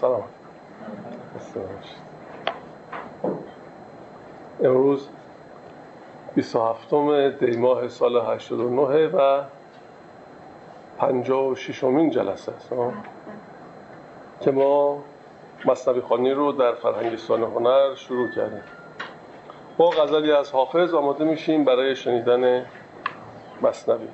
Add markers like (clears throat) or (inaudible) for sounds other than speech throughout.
سلام. امروز 27 دی ماه سال 89 و 56 مین جلسه است. که ما مصنبی خانی رو در فرهنگستان هنر شروع کردیم. با غزلی از حافظ آماده میشیم برای شنیدن مصنبی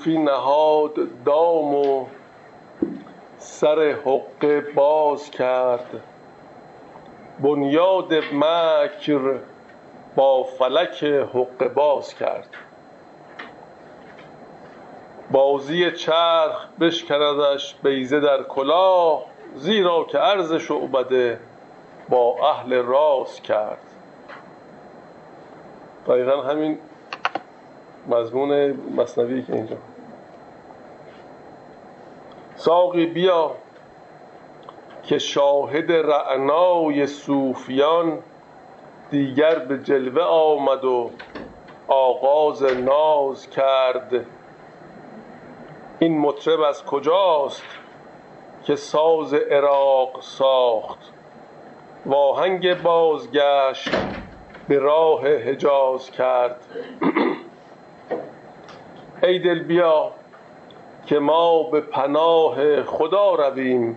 صوفی نهاد دام و سر حقه باز کرد. بنیاد مکر با فلک حقه باز کرد. بازی چرخ بشکندش بیزه در کلاه زیرا که عرض شعبده با اهل راز کرد. دقیقا همین مضمون مصنوی که اینجا. ساقی بیا که شاهد رعنای صوفیان دیگر به جلوه آمد و آغاز ناز کرد. این مطرب از کجاست که ساز عراق ساخت؟ واهنگ بازگشت به راه حجاز کرد. (clears throat) ای دل بیا که ما به پناه خدا رویم.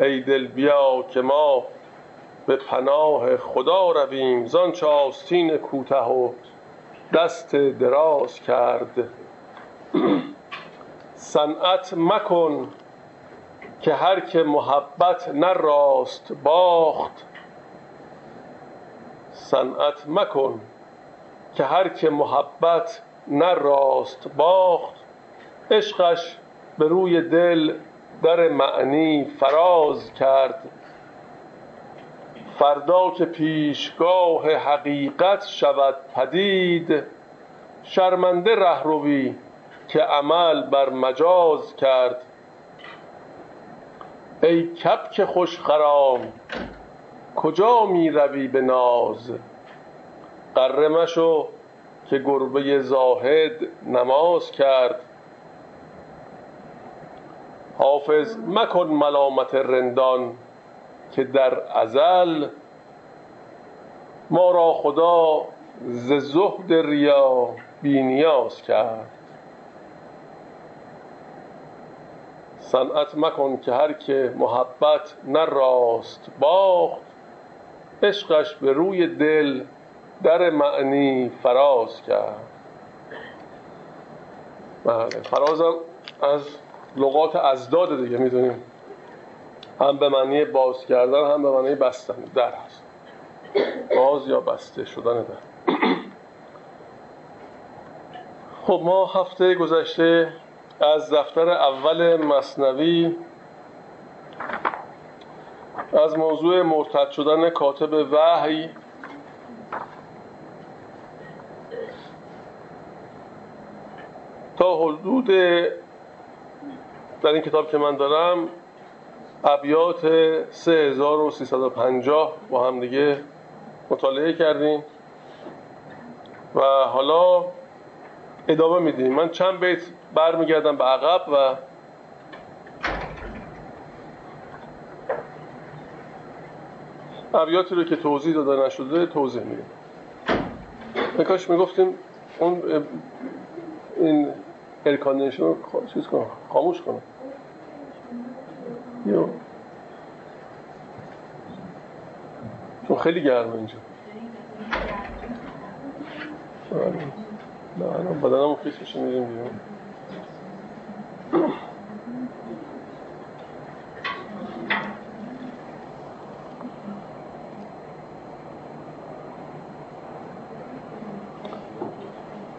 ای دل بیا که ما به پناه خدا رویم. زان آستین کوته و دست دراز کرد. (clears throat) صنعت مکن که هر که محبت نه راست باخت. صنعت مکن که هر که محبت نه باخت. عشقش به روی دل در معنی فراز کرد. فردا که پیشگاه حقیقت شود پدید شرمنده رهروی که عمل بر مجاز کرد. ای کبک خوش خرام کجا می روی به ناز؟ قره که گربه زاهد نماز کرد. حافظ مکن ملامت رندان که در ازل ما را خدا ز زهد ریا بینیاز کرد. صنعت مکن که هر که محبت نه راست باخت عشقش به روی دل در معنی فراز کرد. بله فرازم از لغات ازداد دیگه می‌دونیم هم به معنی باز کردن هم به معنی بستن در هست. باز یا بسته شدن در. خب ما هفته گذشته از دفتر اول مصنوی از موضوع مرتد شدن کاتب وحی تا حدود در این کتاب که من دارم ابیات 3350 با هم دیگه مطالعه کردیم و حالا ادامه میدیم. من چند بیت برمیگردم به عقب و ابیاتی رو که توضیح داده نشده توضیح میدیم. کاش می‌گفتیم اون این ایرکاندیشن رو چیز کنم خاموش کنم یو چون خیلی گرمه اینجا. نه الان بدنمو خیس میشه میریم بیرون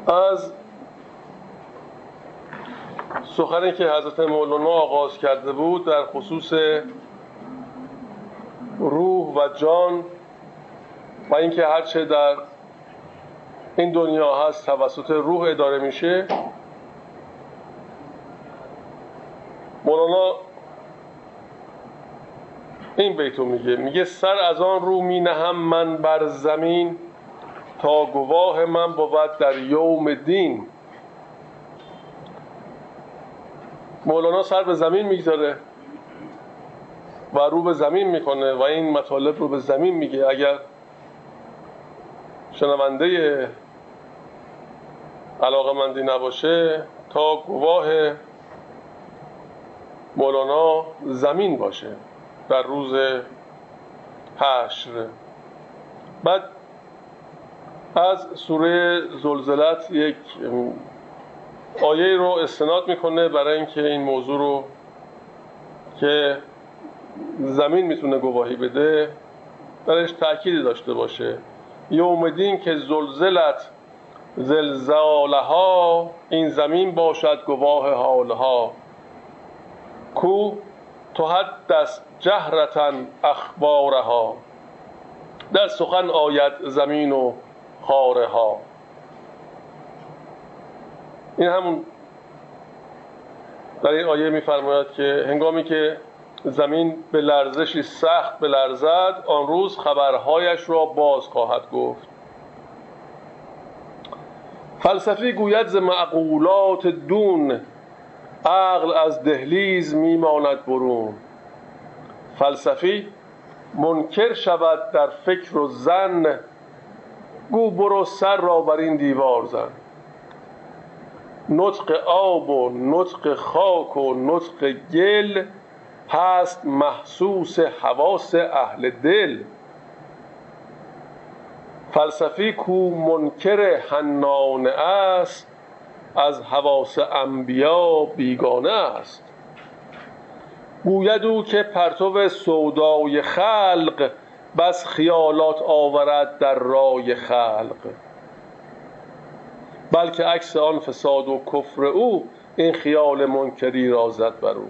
از سخنی که حضرت مولانا آغاز کرده بود در خصوص روح و جان و اینکه هرچه در این دنیا هست توسط روح اداره میشه مولانا این بیتو میگه میگه سر از آن رو می نهم من بر زمین تا گواه من بود در یوم دین. مولانا سر به زمین می‌گذاره و رو به زمین می‌کنه و این مطالب رو به زمین میگه. اگر شنونده علاقه مندی نباشه تا گواه مولانا زمین باشه در روز حشر. بعد از سوره زلزلت یک آیه رو استناد می‌کنه برای اینکه این موضوع رو که زمین می‌تونه گواهی بده درش تأکیدی داشته باشه. یوم دین که زلزلت زلزالها این زمین باشد گواه حالها. کو تو دست جهرتن اخبارها. در سخن آید زمین و خاره ها این همون در این آیه میفرماید که هنگامی که زمین به لرزشی سخت به لرزد آن روز خبرهایش را باز خواهد گفت. فلسفی گوید ز معقولات دون عقل از دهلیز میماند برون. فلسفی منکر شود در فکر و زن گو برو سر را بر این دیوار زن. نطق آب و نطق خاک و نطق گل هست محسوس حواس اهل دل. فلسفی کو منکر حنانه است از حواس انبیا بیگانه است. گوید او که پرتو سودای خلق بس خیالات آورد در رای خلق. بلکه عکس آن فساد و کفر او این خیال منکری را زد بر او.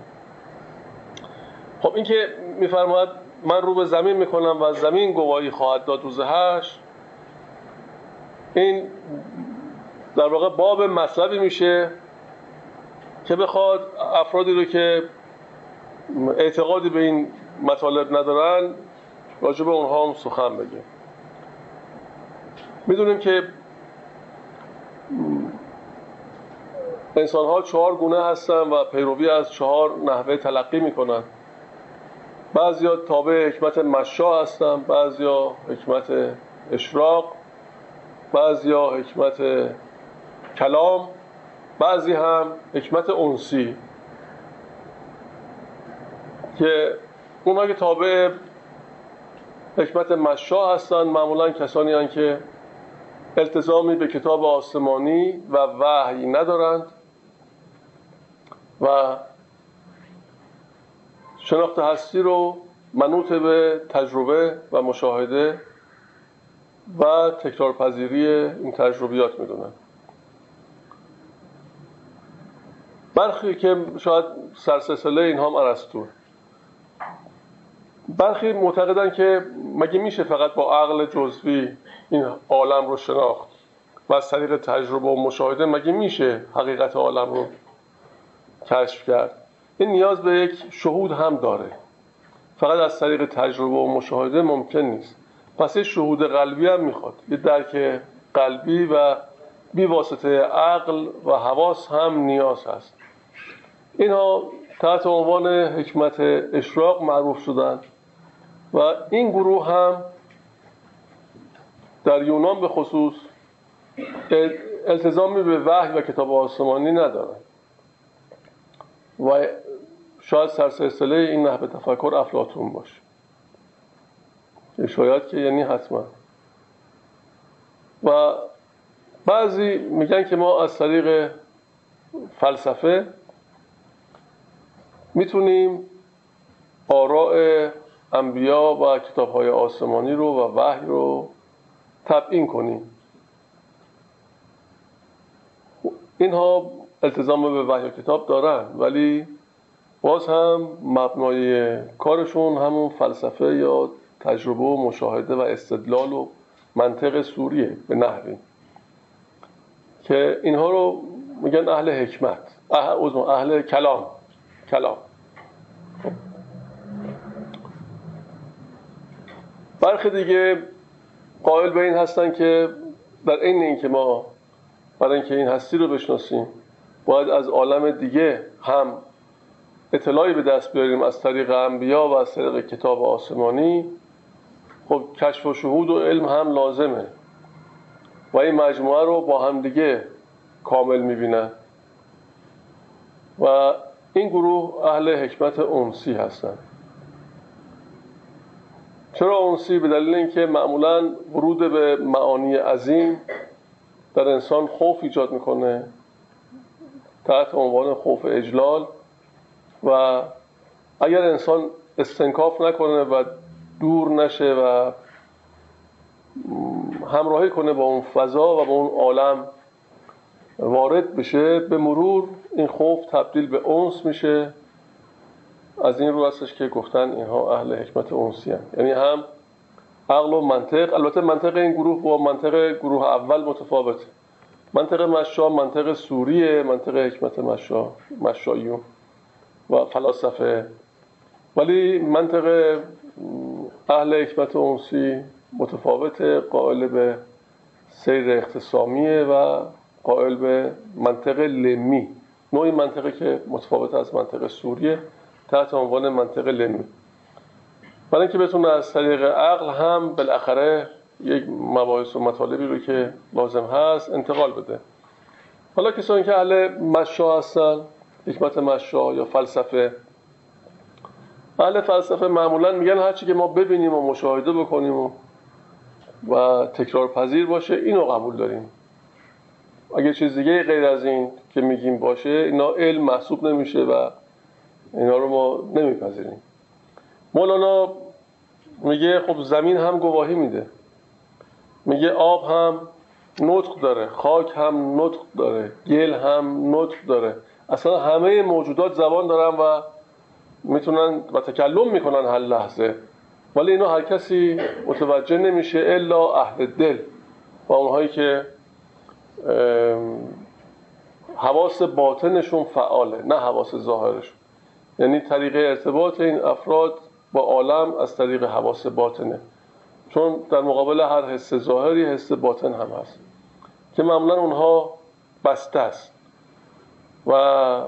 خب این که میفرماید من رو به زمین می‌کنم و زمین گواهی خواهد داد روز هشت این در واقع باب مطلبی میشه که بخواد افرادی رو که اعتقادی به این مطالب ندارن راجع به اونها هم سخن بگه. می‌دونیم که انسان ها چهار گونه هستن و پیروی از چهار نحوه تلقی می‌کنن. بعضیا تابع حکمت مشا هستن بعضیا حکمت اشراق بعضیا حکمت کلام بعضی هم حکمت انسی. که اونها که تابع حکمت مشا هستن معمولا کسانی هستند که التزامی به کتاب آسمانی و وحی ندارند. و شناخت هستی رو منوط به تجربه و مشاهده و تکرارپذیری این تجربیات می‌دونن برخی که شاید سرسلسله این هم عرستو برخی معتقدن که مگه میشه فقط با عقل جزوی این عالم رو شناخت و از طریق تجربه و مشاهده مگه میشه حقیقت عالم رو کشف کرد. این نیاز به یک شهود هم داره. فقط از طریق تجربه و مشاهده ممکن نیست. پس یه شهود قلبی هم می‌خواد. یه درک قلبی و بی واسطه عقل و حواس هم نیاز هست. اینها تحت عنوان حکمت اشراق معروف شدن و این گروه هم در یونان به خصوص التزامی به وحی و کتاب آسمانی ندارن و شاید سرسلسله این نحوه تفکر افلاتون باشه. شاید که یعنی حتما. و بعضی میگن که ما از طریق فلسفه می‌تونیم آراء انبیا و کتاب های آسمانی رو و وحی رو تبیین کنیم. اینها التزام به وحی و کتاب دارن ولی باز هم مبنای کارشون همون فلسفه یا تجربه و مشاهده و استدلال و منطق سوریه به نحوی که اینها رو میگن اهل حکمت اهل, اهل کلام کلام. برخی دیگه قائل به این هستن که در عین اینکه ما برای اینکه این هستی رو بشناسیم باید از عالم دیگه هم اطلاعی به دست بیاریم از طریق انبیا و از طریق کتاب آسمانی. خب کشف و شهود و علم هم لازمه و این مجموعه رو با هم دیگه کامل می‌بینن. و این گروه اهل حکمت اونسی هستند چرا اونسی به دلیل اینکه معمولا ورود به معانی عظیم در انسان خوف ایجاد می‌کنه. تحت عنوان خوف اجلال و اگر انسان استنکاف نکنه و دور نشه و همراهی کنه با اون فضا و با اون عالم وارد بشه به مرور این خوف تبدیل به اونس میشه. از این رو هستش که گفتن اینها اهل حکمت اونسی هم. یعنی هم عقل و منطق. البته منطق این گروه با منطق گروه اول متفاوت منطق مشا منطق سوریه منطق حکمت مشا مشایون و فلاسفه. ولی منطق اهل حکمت اونسی متفاوت قائل به سیر اختصامیه و قائل به منطق لمی. نوعی منطقه که متفاوت از منطق سوریه تحت عنوان منطق لمی. برای اینکه بتونه از طریق عقل هم بالاخره یک مباحث و مطالبی رو که لازم هست انتقال بده. حالا کسانی که اهل مشا هستن حکمت مشا یا فلسفه اهل فلسفه معمولا میگن هرچی که ما ببینیم و مشاهده بکنیم و, و تکرار پذیر باشه اینو قبول داریم. اگه چیز دیگه غیر از این که میگیم باشه اینا علم محسوب نمیشه و اینا رو ما نمیپذیریم. مولانا میگه خب زمین هم گواهی میده. میگه آب هم نطق داره خاک هم نطق داره گل هم نطق داره. اصلا همه موجودات زبان دارن و می‌تونن و تکلم می‌کنن هر لحظه. ولی اینو هر کسی متوجه نمیشه الا اهل دل و اونهایی که حواس باطنشون فعاله نه حواس ظاهرشون. یعنی طریق ارتباط این افراد با عالم از طریق حواس باطنه. چون در مقابل هر حس ظاهری حس باطن هم هست. که معمولا اونها بسته است. و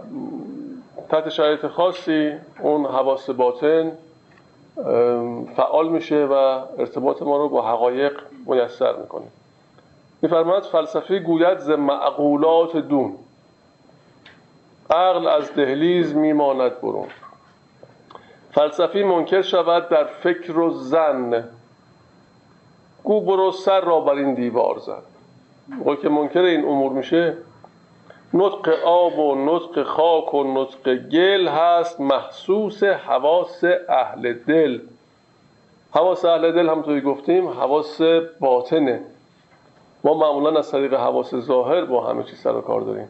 تحت شرایط خاصی اون حواس باطن فعال میشه و ارتباط ما رو با حقایق میسر می‌کنه. میفرماید فلسفه گوید ز معقولات دون. عقل از دهلیز میماند برون. فلسفی منکر شود در فکر و زن گو برو سر را بر این دیوار زن موقعی که منکر این امور میشه نطق آب و نطق خاک و نطق گل هست محسوس حواس اهل دل. حواس اهل دل همونطوری گفتیم حواس باطنه. ما معمولا از طریق حواس ظاهر با همه چیز سر و کار داریم.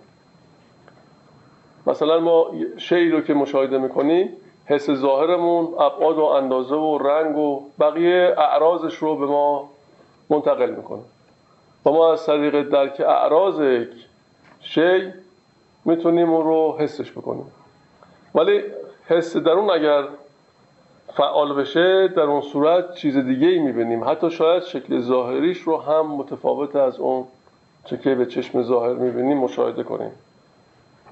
مثلا ما شعری رو که مشاهده می‌کنیم حس ظاهرمون ابعاد و اندازه و رنگ و بقیه اعراضش رو به ما منتقل می‌کنه. و ما از طریق درک اعراض یک شی می‌تونیم اون رو حسش بکنیم. ولی حس درون اگر فعال بشه در اون صورت چیز دیگه ای می‌بینیم. حتی شاید شکل ظاهریش رو هم متفاوت از اون چه که به چشم ظاهر می‌بینیم مشاهده کنیم.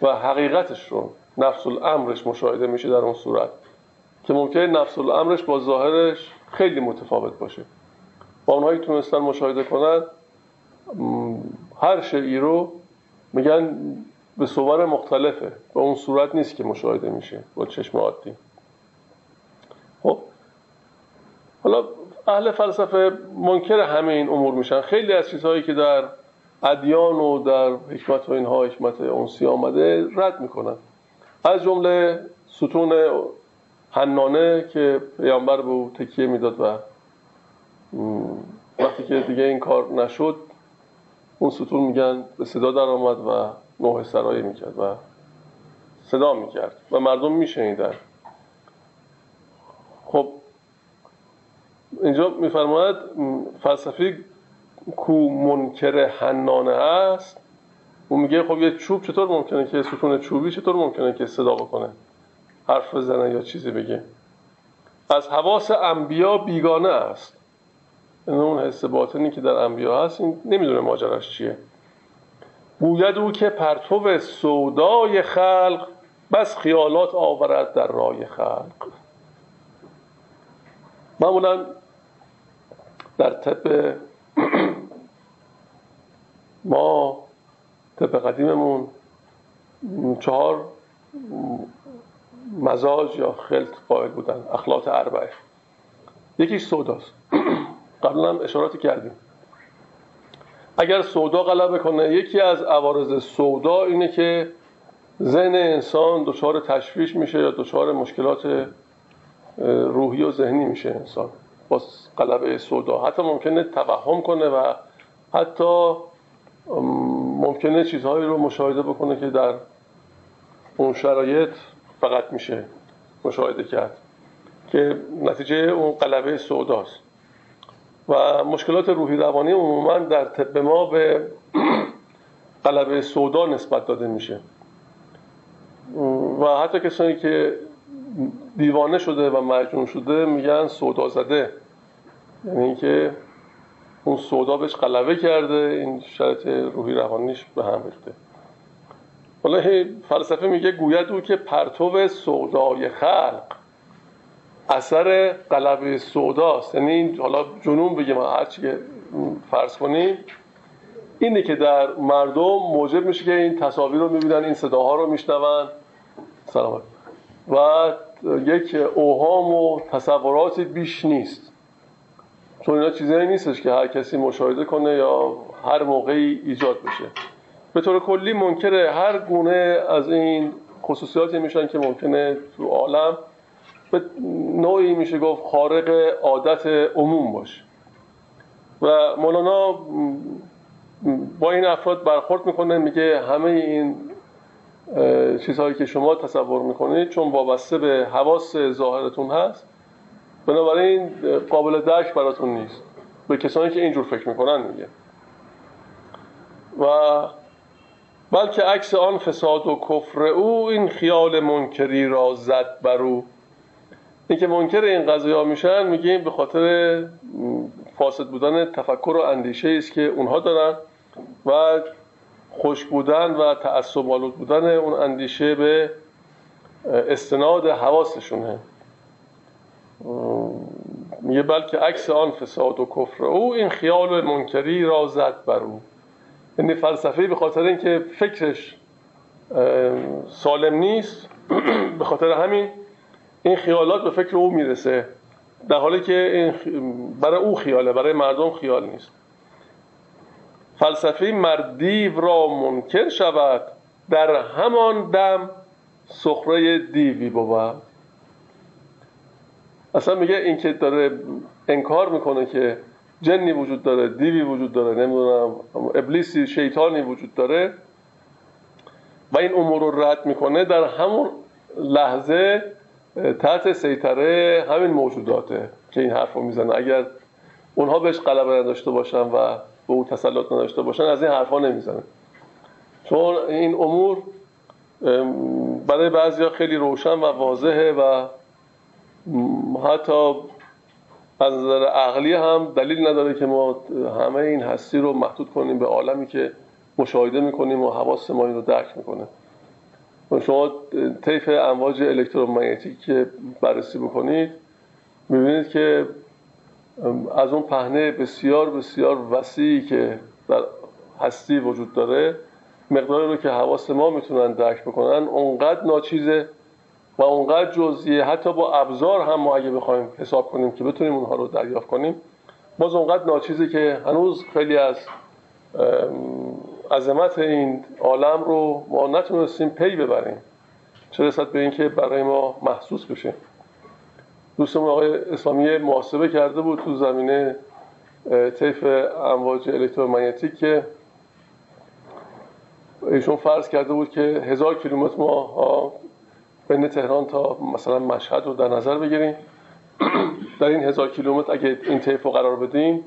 و حقیقتش رو نفس الامرش مشاهده میشه در اون صورت. که ممکنه نفس الامرش با ظاهرش خیلی متفاوت باشه. با اونهایی تونستن مشاهده کنن هر شیعی رو میگن به صور مختلفه. به اون صورت نیست که مشاهده میشه با چشم عادی. خب حالا اهل فلسفه منکر همه این امور میشن. خیلی از چیزهایی که در ادیان و در حکمت و اینها حکمت اونسی آمده رد می‌کنن. از جمله ستون حنانه که پیامبر به تکیه می‌داد و وقتی که دیگه این کار نشد اون ستون میگن به صدا در آمد و نوح سرایی می‌کرد و صدا می‌کرد و مردم میشنیدن. خب اینجا میفرماید فلسفی کو منکر حنانه هست اون میگه خب یه چوب چطور ممکنه که ستون چوبی چطور ممکنه که صدا بکنه؟ حرف بزنه یا چیزی بگه؟ از حواس انبیا بیگانه است. یعنی اون حس باطنی که در انبیا هست این نمی‌دونه ماجراش چیه. گوید او که پرتو سودای خلق بس خیالات آورد در رای خلق. معمولا در طب (clears throat) ما طب قدیممون چهار مزاج یا خلط قائل بودن اخلاط اربعه. یکیش سوداست. (clears throat) قبلا هم اشاراتی کردیم. اگر سودا غلبه کنه یکی از عوارض سودا اینه که ذهن انسان دچار تشویش میشه یا دچار مشکلات روحی و ذهنی میشه انسان با غلبه سودا. حتی ممکنه توهم کنه و حتی ممکنه چیزهایی رو مشاهده بکنه که در اون شرایط فقط میشه مشاهده کرد که نتیجه اون قلبه سوداست. و مشکلات روحی روانی عموما در طب ما به (clears throat) قلبه سودا نسبت داده میشه. و حتی کسانی که دیوانه شده و مجنون شده میگن سودا زده. یعنی اینکه اون سودا بهش غلبه کرده این شرط روحی روانیش به هم ریخته. حالا فلسفه میگه گوید او که پرتو سودای خلق اثر قلبه سوداست. یعنی حالا جنون بگیم هرچی که فرض کنیم اینه که در مردم موجب میشه که این تصاویر رو می‌بینن این صداها رو میشنون. سلامت و یک اوهام و تصوراتی بیش نیست. چون اینا چیزایی نیستش که هر کسی مشاهده کنه یا هر موقعی ایجاد بشه. به طور کلی منکر هر گونه از این خصوصیاتی میشن که ممکنه تو عالم به نوعی میشه گفت خارق عادت عموم باشه و مولانا با این افراد برخورد می‌کنه میگه همه این چیزهایی که شما تصور می‌کنید چون وابسته به حواس ظاهرتون هست بنابراین قابل درک براتون نیست. به کسانی که اینجور فکر می‌کنن میگه. و بلکه عکس آن فساد و کفر او این خیال منکری را زد بر او. این که منکر این قضیه ها میشن میگیم به خاطر فاسد بودن تفکر و اندیشه است که اونها دارن و خوش بودن و تعصب آلود بودن اون اندیشه به استناد حواسشونه. میگه بلکه عکس آن فساد و کفر او این خیال منکری را زد بر او. یعنی فلسفه به خاطر اینکه فکرش سالم نیست (clears throat) به خاطر همین این خیالات به فکر او می‌رسه در حالی که برای او خیاله برای مردم خیال نیست. فلسفه مردیو را منکر شود در همان دم سخره دیوی بود اصلا میگه این که داره انکار می‌کنه که جنی وجود داره دیوی وجود داره نمی‌دونم ابلیسی شیطانی وجود داره. و این امور رو رد می‌کنه در همون لحظه تحت سیطره همین موجوداته که این حرف رو می‌زنه. اگر اونها بهش غلبه نداشته باشن و به او تسلط نداشته باشن از این حرفا نمی‌زنه. چون این امور برای بعضیا خیلی روشن و واضحه و حتی از نظر عقلی هم دلیل نداره که ما همه این هستی رو محدود کنیم به عالمی که مشاهده می‌کنیم و حواس ما این رو درک می‌کنه. شما طیف امواج الکترومگنتیک که بررسی بکنید می‌بینید که از اون پهنه بسیار بسیار وسیعی که در هستی وجود داره مقداری رو که حواس ما می‌تونن درک بکنن اونقدر ناچیزه و اونقدر جزئیه. حتی با ابزار هم ما اگه بخوایم حساب کنیم که بتونیم اونها رو دریافت کنیم باز اونقدر ناچیزه که هنوز خیلی از عظمت این عالم رو ما نتونستیم پی ببریم. چه رسد به اینکه برای ما محسوس بشه. دوستمون آقای اسلامی محاسبه کرده بود تو زمینه طیف امواج الکترومگنتیک که ایشون فرض کرده بود که هزار کیلومتر ما بین تهران تا مثلا مشهد رو در نظر بگیریم. (clears throat) در این هزار کیلومتر اگه این طیف رو قرار بدیم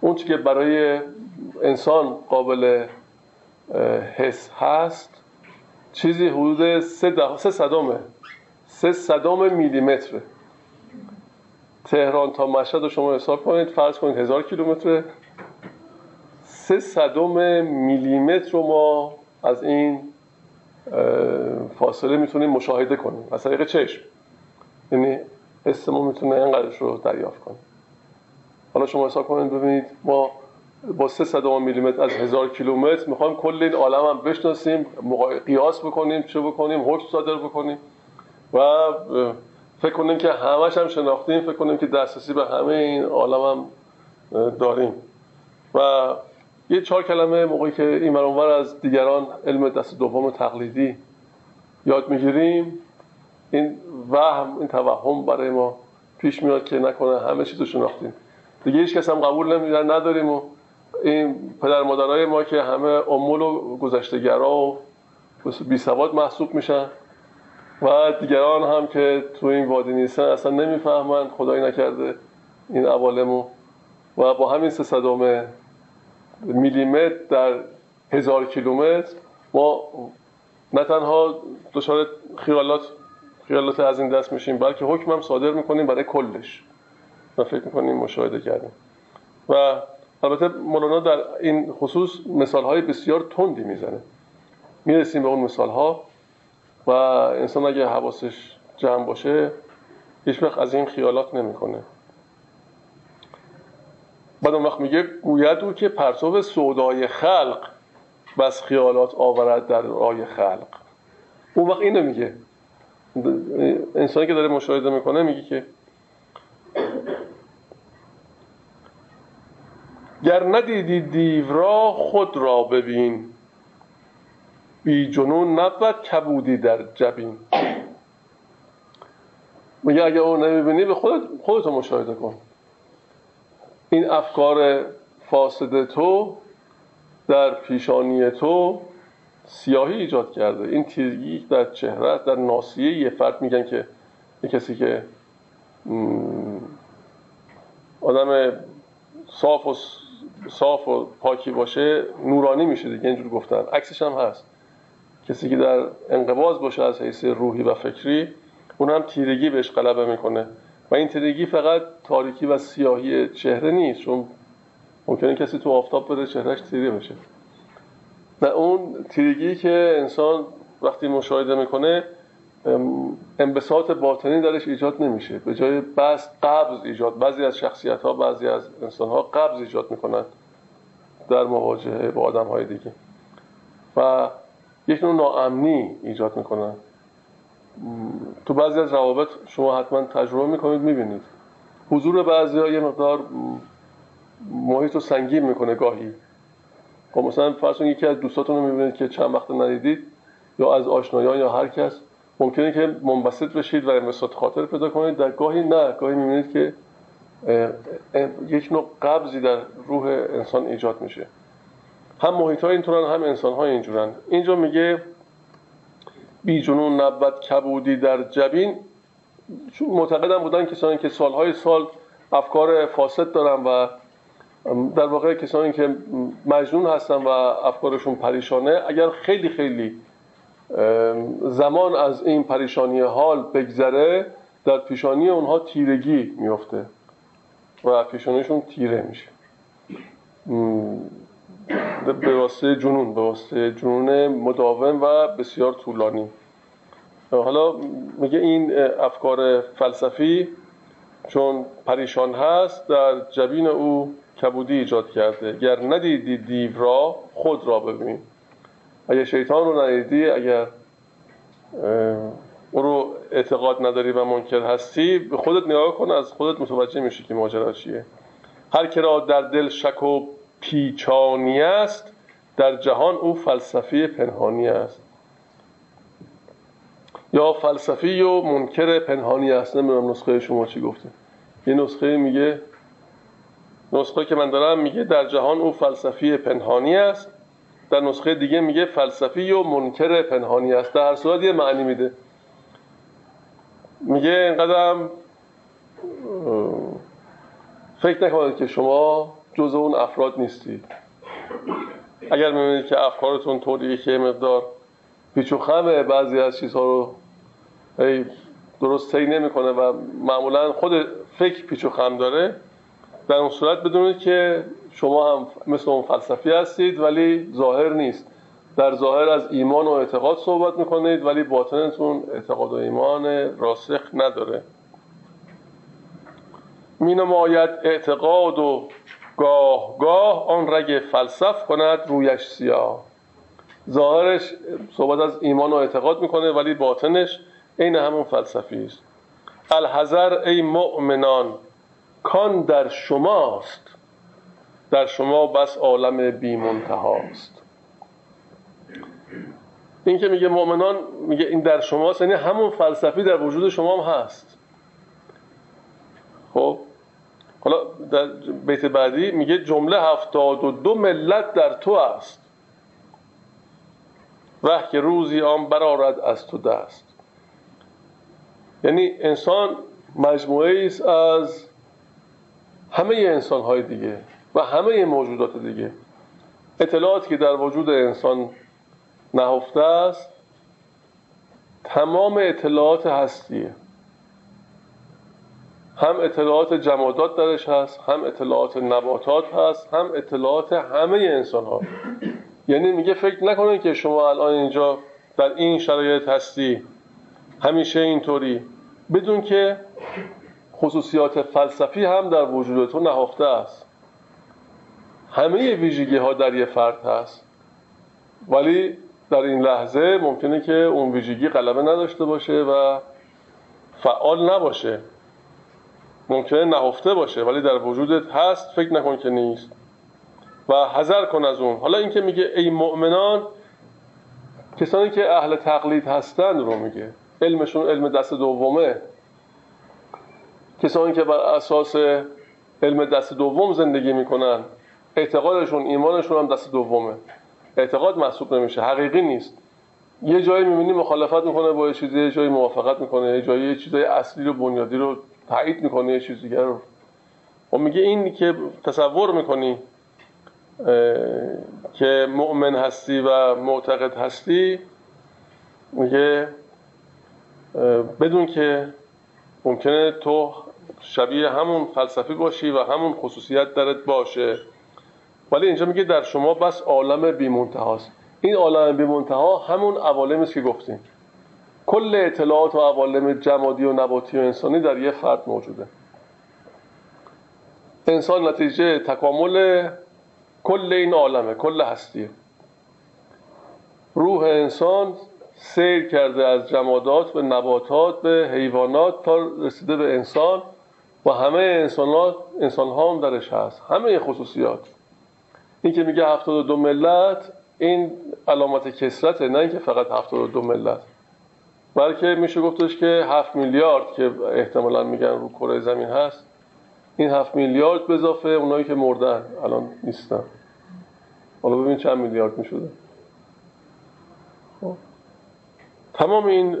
اون که برای انسان قابل حس هست. چیزی حدود سه, سه صدامه سه صدام میلیمتره. تهران تا مشهد رو شما حساب کنید. فرض کنید هزار کیلومتر سه صدم میلیمتر رو ما از این فاصله می‌تونیم مشاهده کنیم. از طریق چشم. یعنی حس ما می‌تونه اینقدرش رو دریافت کنیم حالا شما حساب کنید ببینید ما با سه صدم میلیمتر از هزار کیلومتر می‌خوایم کل این عالم هم بشناسیم قیاس بکنیم چه بکنیم حکم صادر بکنیم و فکر کنیم که همش هم شناختیم فکر کنیم که دسترسی به همه این عالم هم داریم. و یه چهار کلمه موقعی که این مرانور از دیگران علم دست دوم تقلیدی یاد می‌گیریم. این وهم این توهم برای ما پیش میاد که نکنه همه چیز رو شناختیم. دیگه هیچ کس هم قبول نمیدن نداریم و این پدر مادرای ما که همه امول و گذشتگرا و بی سواد محسوب میشن و دیگران هم که تو این وادی نیستن اصلا نمی‌فهمند خدایی نکرده این عوالمو. و با همین سه صدام میلیمتر در هزار کیلومتر ما نه تنها دچار خیالات خیالات از این دست میشیم بلکه حکم هم صادر می‌کنیم برای کلش. و فکر می‌کنیم مشاهده کردیم. و البته مولانا در این خصوص مثال های بسیار تندی می‌زنه. می‌رسیم به اون مثال ها و انسان اگه حواسش جمع باشه هیچ وقت از این خیالات نمی‌کنه. بعد اون وقت میگه گوید او که پرتو سودای خلق بس خیالات آورد در رای خلق. اون وقت اینو میگه. انسانی که داره مشاهده می‌کنه میگه که گر ندیدی دیو را خود را ببین. بی جنون نبود کبودی در جبین. میگه اگه اون نمی‌بینی به خودت خودتو مشاهده کن. این افکار فاسد تو در پیشانی تو سیاهی ایجاد کرده. این تیرگی در چهره در ناسیه یه فرد میگن که یه کسی که آدم صاف و صاف و پاکی باشه نورانی میشه دیگه اینجور گفتن. عکسش هم هست. کسی که در انقباض باشه از حیث روحی و فکری اون هم تیرگی بهش غلبه می‌کنه. و این تیرگی فقط تاریکی و سیاهی چهره نیست چون ممکنه کسی تو آفتاب بره چهرهش تیره بشه. و اون تیرگی که انسان وقتی مشاهده می‌کنه انبساط باطنی درش ایجاد نمیشه. به جای بس قبض ایجاد بعضی از شخصیت ها بعضی از انسان ها قبض ایجاد می‌کنند در مواجهه با آدم های دیگه. و یک نوع ناامنی ایجاد می‌کنن تو بعضی از روابط شما حتما تجربه می‌کنید می‌بینید. حضور بعضی ها یه مقدار محیط رو سنگین می‌کنه گاهی. خب مثلا فرض یکی از دوستاتون رو می‌بینید که چند وقت ندیدید یا از آشنایان یا هر کس. ممکنه که منبسط بشید و انبساط خاطر پیدا کنید. در گاهی نه. گاهی می‌بینید که یک نوع قبضی در روح انسان ایجاد میشه. هم محیط های اینطورن هم انسان های اینجورن. اینجا میگه بی جنون نبود کبودی در جبین. چون معتقدم بودن کسانی که سالهای سال افکار فاسد دارن و در واقع کسانی که مجنون هستن و افکارشون پریشانه اگر خیلی خیلی زمان از این پریشانی حال بگذره در پیشانی اونها تیرگی میفته و پیشانیشون تیره میشه. به واسطه جنون به واسطه جنون مداوم و بسیار طولانی. حالا میگه این افکار فلسفی چون پریشان هست در جبین او کبودی ایجاد کرده. گر ندیدی دیو را خود را ببین. اگر شیطان رو ندیدی اگر او رو اعتقاد نداری و منکر هستی به خودت نگاه کن از خودت متوجه میشی که ماجرا چیه. هر که را در دل شک و پیچانی است در جهان او فلسفی پنهانی است. یا فلسفی و منکر پنهانی است. نمی‌دونم نسخه شما چی گفته. یه نسخه میگه نسخه که من دارم میگه در جهان او فلسفی پنهانی است. در نسخه دیگه میگه فلسفی و منکر پنهانی است. در هر صورت یه معنی میده. میگه اینقدرم فکر نکنید که شما جز اون افراد نیستید. اگر می‌بینید که افکارتون طوریه که مقدار پیچ و خمه بعضی از چیزها رو درست تی نمی‌کنه و معمولا خود فکر پیچ و خم داره در اون صورت بدونید که شما هم مثل اون فلسفی هستید ولی ظاهر نیست. در ظاهر از ایمان و اعتقاد صحبت می‌کنید ولی باطنتون اعتقاد و ایمان راسخ نداره. می نماید اعتقاد و گاه گاه آن رگ فلسف کند رویش سیاه. ظاهرش صحبت از ایمان و اعتقاد می‌کنه ولی باطنش عین همون فلسفی است. الحذر ای مؤمنان کان در شماست. در شما بس عالم بی منتهاست این که میگه مؤمنان میگه این در شماست یعنی همون فلسفی در وجود شما هم هست. خب حالا در بیت بعدی میگه جمله هفتاد و دو ملت در تو است. و که روزی آن برارد از تو دست. یعنی انسان مجموعه است از همه انسان های دیگه. و همه موجودات دیگه. اطلاعاتی که در وجود انسان نهفته است تمام اطلاعات هستیه. هم اطلاعات جمادات درش هست هم اطلاعات نباتات هست هم اطلاعات همه انسان ها یعنی میگه فکر نکنید که شما الان اینجا در این شرایط هستی. همیشه اینطوری. بدون که خصوصیات فلسفی هم در وجود تو نهفته است. همه ویژگی ها در یه فرد هست. ولی در این لحظه ممکنه که اون ویژگی غلبه نداشته باشه و فعال نباشه. ممکنه نهفته باشه ولی در وجودت هست فکر نکن که نیست. و حذر کن از اون. حالا اینکه میگه ای مؤمنان کسانی که اهل تقلید هستند رو میگه. علمشون علم دست دومه. کسانی که بر اساس علم دست دوم زندگی می‌کنن اعتقادشون ایمانشون هم دست دومه. اعتقاد محسوب نمیشه حقیقی نیست. یه جایی می‌بینی مخالفت می‌کنه با یه چیزی یه جایی موافقت می‌کنه یه جایی یه چیزای اصلی رو بنیادی رو تایید می‌کنه یه چیز دیگر رو. و خب میگه این که تصور می‌کنی که مؤمن هستی و معتقد هستی میگه بدون که ممکنه تو شبیه همون فلسفی باشی و همون خصوصیت درت باشه. ولی اینجا میگه در شما بس عالم بی منتهاست این عالم بی منتها همون عوالمی است که گفتیم. کل اطلاعات و عوالم جمادی و نباتی و انسانی در یه فرد موجوده. انسان نتیجه تکامل کل این عالمه کل هستیه. روح انسان سیر کرده از جمادات به نباتات به حیوانات تا رسیده به انسان و همه انسانات انسان ها هم درش هست. همه خصوصیات. این که میگه 72 ملت این علامت کسرته نه اینکه فقط 72 ملت. بلکه میشه گفتش که 7 میلیارد که احتمالا میگن رو کره زمین هست این 7 میلیارد به اضافه اونایی که مردن الان نیستن. حالا ببین چند میلیارد می‌شده. خب. تمام این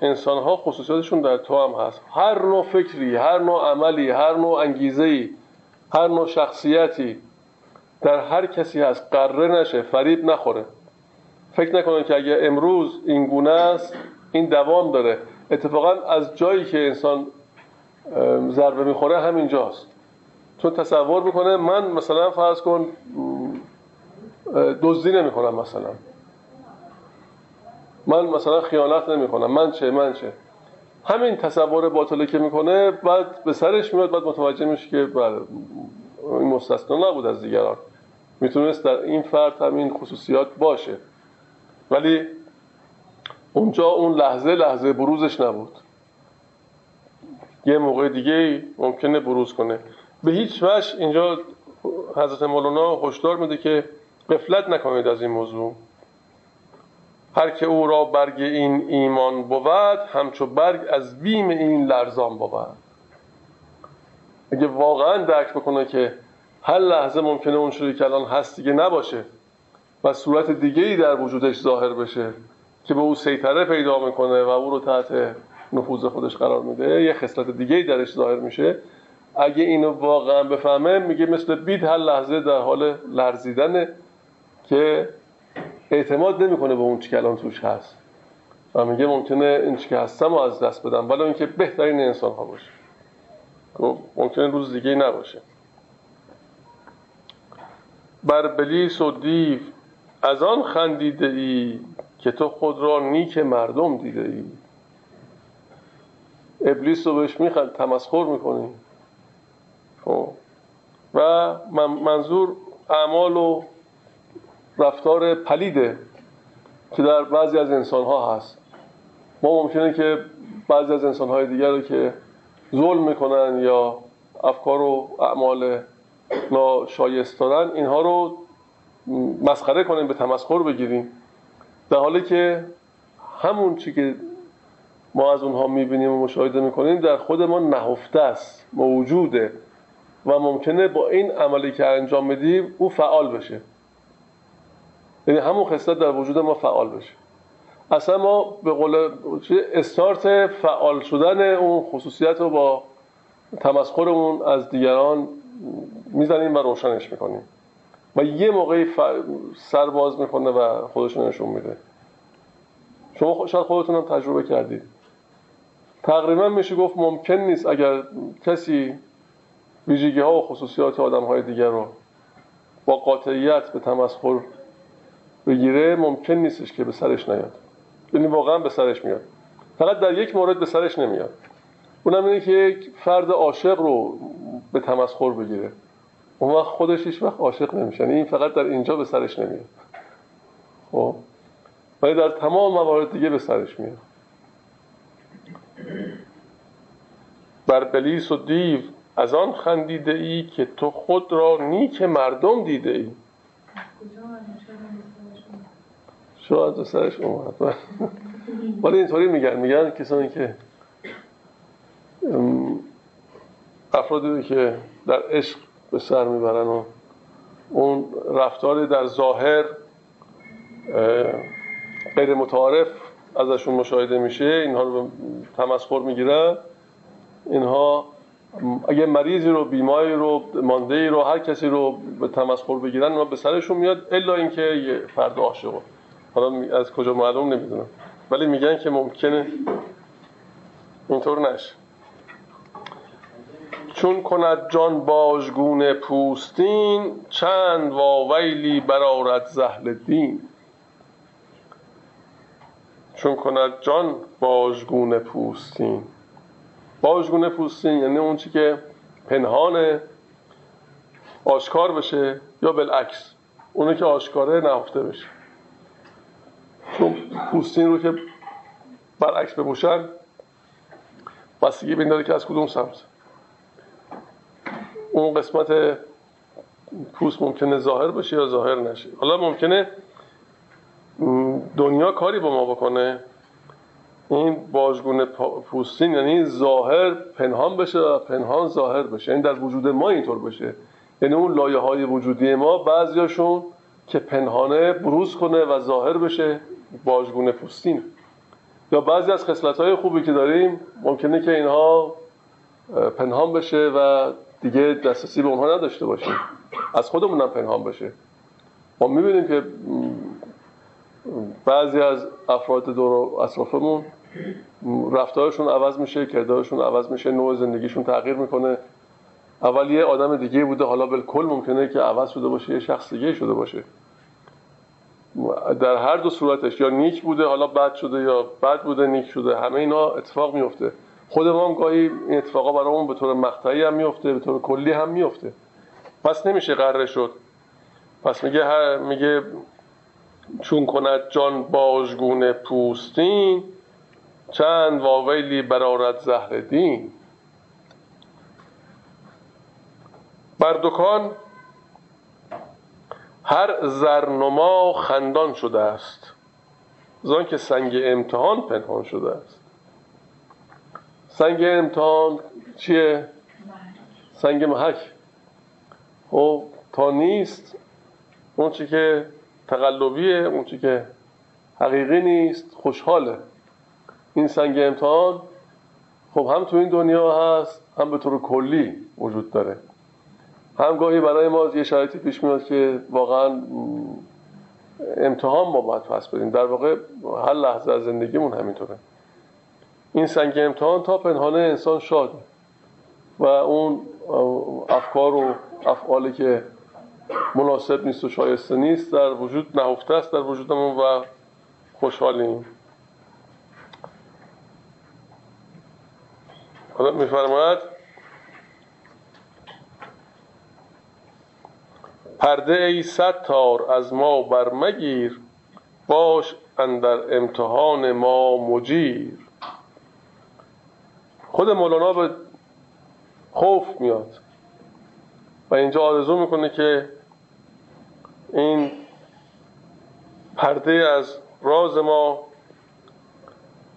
انسان ها خصوصیاتشون در تو هم هست. هر نوع فکری هر نوع عملی هر نوع انگیزه هر نوع شخصیتی در هر کسی هست قره نشه فریب نخوره. فکر نکنن که اگه امروز این گونه است این دوام داره. اتفاقا از جایی که انسان ضربه می‌خوره همینجاست چون تصور می‌کنه من مثلا فرض کن دزدی نمی‌کنم مثلا. من مثلا خیانت نمی‌کنم. من چه من چه. همین تصور باطله که می‌کنه بعد به سرش میاد بعد متوجه میشه که بله این مستثنا نبود از دیگران. می‌تونست در این فرد همین خصوصیات باشه. ولی اونجا اون لحظه لحظه بروزش نبود. یه موقع دیگه ممکنه بروز کنه. به هیچ وجه اینجا حضرت مولانا هشدار میده که قفلت نکنید از این موضوع. هر که او را برگ این ایمان بود همچو برگ از بیم این لرزان بود. اگه واقعا درک بکنه که هر لحظه ممکنه اون چیزی که الان هست دیگه نباشه و صورت دیگه ای در وجودش ظاهر بشه که به او سیطره پیدا می‌کنه و او رو تحت نفوذ خودش قرار میده یه خصلت دیگه ای درش ظاهر میشه. اگه اینو واقعا بفهمه میگه مثل بید هر لحظه در حال لرزیدنه که اعتماد نمی‌کنه به اون چی که الان توش هست. و میگه ممکنه این چی که هستم رو از دست بدم ولی اینکه بهترین انسان ها باشه. خب، ممکنه روز دیگه نباشه. بر بلیس و دیو از آن خندیده ای که تو خود را نیک مردم دیده ای. ابلیس رو بهش میخند تمسخر می‌کنی. خب. و منظور اعمال و رفتار پلیده که در بعضی از انسان ها هست. ما ممکنه که بعضی از انسان های دیگر رو که ظلم می‌کنن یا افکار و اعمال ناشایست دارن اینها رو مسخره کنیم به تمسخر بگیریم. در حالی که همون چی که ما از اونها می‌بینیم و مشاهده می‌کنیم در خود ما نهفته است موجوده و ممکنه با این عملی که انجام میدیم او فعال بشه. یعنی همون خصلت در وجود ما فعال بشه. اصلا ما به قول استارت فعال شدن اون خصوصیت رو با تمسخرمون از دیگران می‌زنیم و روشنش می‌کنیم. و یه موقعی سر باز می‌کنه و خودشون نشون میده. شما شاید خودتون هم تجربه کردید. تقریبا میشه گفت ممکن نیست اگر کسی ویژگی ها و خصوصیات آدم های دیگر رو با قاطعیت به تمسخر بگیره ممکن نیستش که به سرش نیاد. یعنی واقعا به سرش میاد. فقط در یک مورد به سرش نمیاد. اونم اینه که یک فرد عاشق رو به تمسخر بگیره. اون وقت خودش هیچ وقت عاشق نمیشه. یعنی این فقط در اینجا به سرش نمیاد. خب. ولی در تمام موارد دیگه به سرش میاد. بر بلیس و دیو از آن خندیده ای که تو خود را نیک مردم دیده ای شاید به سرش اومد. ولی اینطوری میگن. میگن کسانی که افرادی که در عشق به سر می‌برن و اون رفتاری در ظاهر غیر متعارف ازشون مشاهده میشه اینها رو تمسخر می‌گیرن اینها اگه مریضی رو بیماری رو مانده رو هر کسی رو به تمسخر بگیرن اونا به سرشون میاد الا اینکه یه فرد عاشقه حالا از کجا معلوم نمی‌دونم. ولی میگن که ممکنه. اینطور نشه. چون کند جان باژگونه پوستین چند واویلی برارد زهل دین. چون کند جان باژگونه پوستین. باژگونه پوستین یعنی اون چی که پنهان آشکار بشه یا بالعکس اونو که آشکاره نهفته بشه. چون پوستین رو که برعکس بپوشن بستگی به که از کدوم سمت. اون قسمت پوست ممکنه ظاهر باشه یا ظاهر نشه. حالا ممکنه دنیا کاری با ما بکنه. این باژگونه پوستین یعنی ظاهر پنهان بشه و پنهان ظاهر بشه. یعنی در وجود ما اینطور بشه. یعنی اون لایه های وجودی ما بعضیاشون که پنهانه بروز کنه و ظاهر بشه باژگونه پوستین یا بعضی از خصلت های خوبی که داریم ممکنه که اینها پنهان بشه و دیگه دسترسی به اونها نداشته باشیم. از خودمون هم پنهان بشه ما می‌بینیم که بعضی از افراد دور اطرافمون رفتارشون عوض میشه کردارشون عوض میشه نوع زندگیشون تغییر می‌کنه. اول یه آدم دیگه بوده حالا بالکل ممکنه که عوض شده باشه یه شخص دیگه شده باشه. در هر دو صورتش یا نیک بوده حالا بد شده یا بد بوده نیک شده همه اینا اتفاق میفته خود ما هم گاهی این اتفاقا برامون به طور مقطعی هم میفته به طور کلی هم میفته. پس نمیشه قره شد. پس میگه هر میگه چون کند جان باژگونه پوستین چند واویلی برارد زهر دین. بر دکان هر زرنما خندان شده است. زان که سنگ امتحان پنهان شده است. سنگ امتحان چیه؟ سنگ محک. خب تا نیست اون چی که تقلبیه اون چی که حقیقی نیست خوشحاله. این سنگ امتحان خب هم تو این دنیا هست هم به طور کلی وجود داره. همگاهی برای ما یه شرایطی پیش میاد که واقعا امتحان ما باید پس بدیم. در واقع هر لحظه از زندگیمون همینطوره. این سنگ امتحان تا پنهانه انسان شاد. و اون افکار و افعالی که مناسب نیست و شایسته نیست در وجود نهفته است در وجودمون و خوشحالیم. خدا میفرماید پرده ای ستار از ما برمگیر باش اندر امتحان ما مجیر. خود مولانا به خوف میاد. و اینجا آرزو می‌کنه که این پرده از راز ما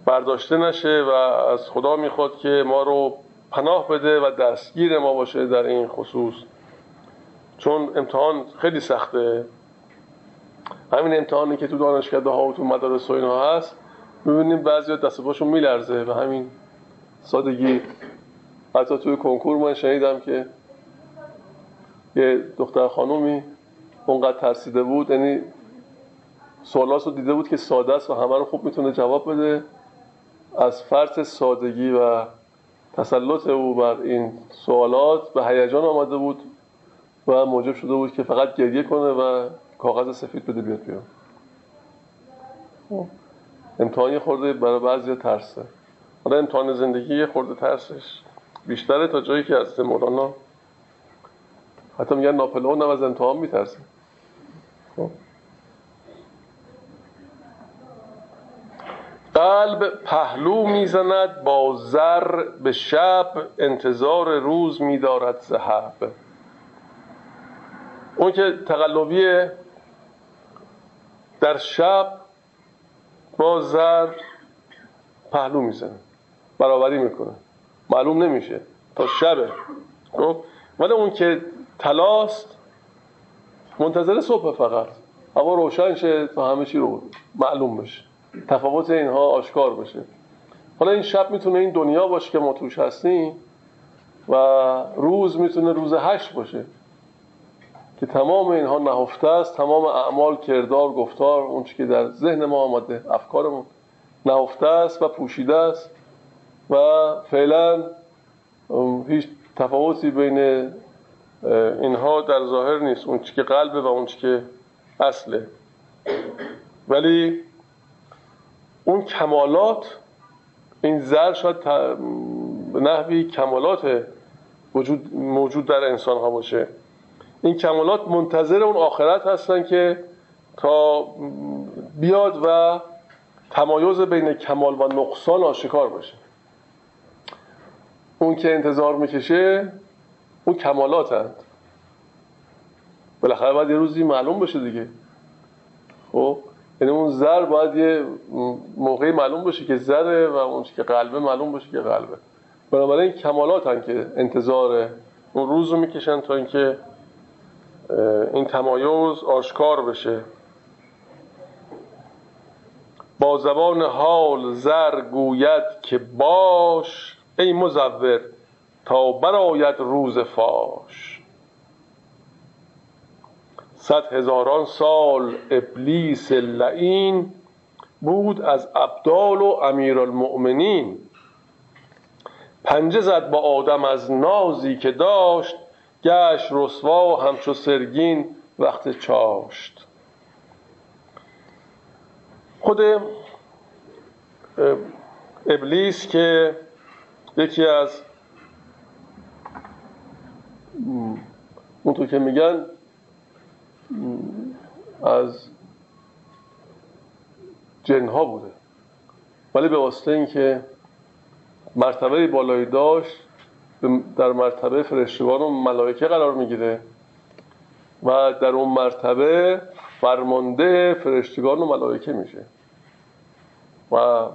برداشته نشه و از خدا می‌خواد که ما رو پناه بده و دستگیر ما باشه در این خصوص. چون امتحان خیلی سخته. همین امتحانی که تو دانشکده ها و تو مدارس و اینها هست می‌بینیم بعضی دست پاشون میلرزه و همین سادگی. حتی توی کنکور من شنیدم که یه دختر خانومی اونقدر ترسیده بود یعنی سوالات رو دیده بود که ساده است و همه رو خوب می‌تونه جواب بده. از فرط سادگی و تسلط او بر این سوالات به هیجان آمده بود و موجب شده بود که فقط گریه کنه و کاغذ سفید بده بیاد بیاد امتحانی خورده برای بعضی ترسه. حالا امتحان زندگی خورده ترسش. بیشتره تا جایی که از مولانا. حتی میگن ناپلئون هم از امتحان میترسه. خب. قلب پهلو می‌زند با زر به شب انتظار روز میدارد زهب اون که تقلبیه در شب با زر پهلو می‌زنه برابری می‌کنه. معلوم نمیشه. تا شبه. خب؟ ولی اون که تلاست منتظر صبح فقط. هوا روشن شه تا همه چی رو معلوم بشه. تفاوت اینها آشکار بشه. حالا این شب می‌تونه این دنیا باشه که ما توش هستیم و روز می‌تونه روز هشت باشه. که تمام اینها نهفته است تمام اعمال کردار گفتار اون که در ذهن ما آمده افکارمون نهفته است و پوشیده است. و فعلا هیچ تفاوتی بین اینها در ظاهر نیست. اون که قلبه و اون که اصله. ولی اون کمالات این زر شاید به نحوی کمالات وجود موجود در انسان ها باشه. این کمالات منتظر اون آخرت هستن که تا بیاد و تمایز بین کمال و نقصان آشکار باشه. اون که انتظار می‌کشه اون کمالات هست بالاخره باید یه روزی معلوم بشه دیگه. خب یعنی اون زر باید یه موقعی معلوم باشه که زره و اون که قلبه معلوم باشه که قلبه. بنابراین کمالات هن که انتظار اون روز رو می‌کشن تا اینکه این تمایز آشکار بشه. با زبان حال زر گوید که باش ای مزور تا براید روز فاش. صد هزاران سال ابلیس لعین بود از ابدال و امیرالمؤمنین. پنجه زد با آدم از نازی که داشت گشت رسوا و همچو سرگین وقت چاشت. خود ابلیس که یکی از اونطور که میگن از جنها بوده. ولی به واسطه اینکه مرتبه بالایی داشت در مرتبه فرشتگان و ملائکه قرار می‌گیره و در اون مرتبه فرمانده فرشتگان و ملائکه میشه. و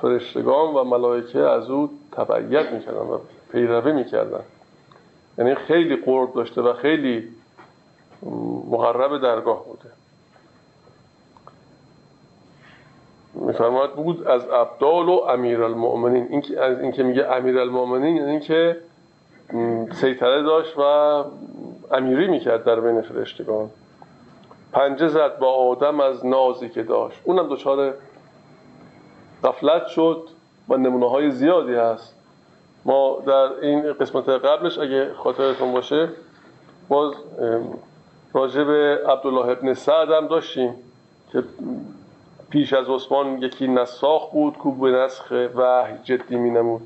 فرشتگان و ملائکه از او تبعیت می‌کردن و پیروی می‌کردن. یعنی خیلی قرب داشته و خیلی مقرب درگاه بوده. میفرماید بود از ابدال و امیرالمؤمنین. این که از اینکه میگه امیرالمؤمنین یعنی اینکه سیطره داشت و امیری می‌کرد در بین فرشتگان. پنجه زد با آدم از نازی که داشت. اونم دچار غفلت شد و نمونه های زیادی هست. ما در این قسمت قبلش اگه خاطرتون باشه باز راجع به عبدالله ابن سعد هم داشتیم که پیش از عثمان یکی نساخ بود کو به نسخ وحی جدی می نمود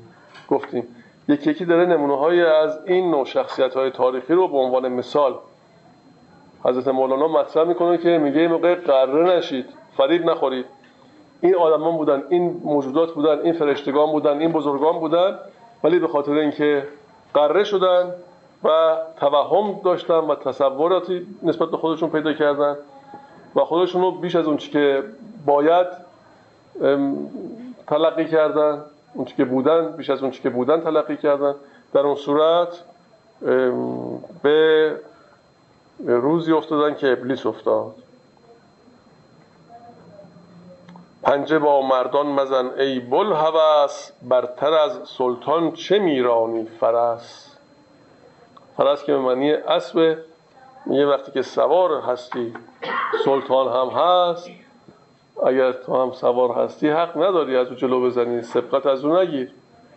گفتیم یکی یکی داره نمونه های از این نوع شخصیت های تاریخی رو به عنوان مثال حضرت مولانا مطرح می‌کنه که میگه این موقع قره نشید فرید نخورید. این آدمان بودن این موجودات بودن این فرشتگان بودن این بزرگان بودن ولی به خاطر اینکه قره شدن و توهم داشتن و تصوراتی نسبت به خودشون پیدا کردن و خودشون رو بیش از اون چی که باید تلقی کردن اون چی که بودن بیش از اون چی که بودن تلقی کردن. در اون صورت به روزی افتادن که ابلیس افتاد. پنجه با مردان مزن ای بل هوس برتر از سلطان چه میرانی فرس؟ فرس که به معنی اسب میگه وقتی که سوار هستی سلطان هم هست. اگر تو هم سوار هستی حق نداری از او جلو بزنی سبقت از او نگیر.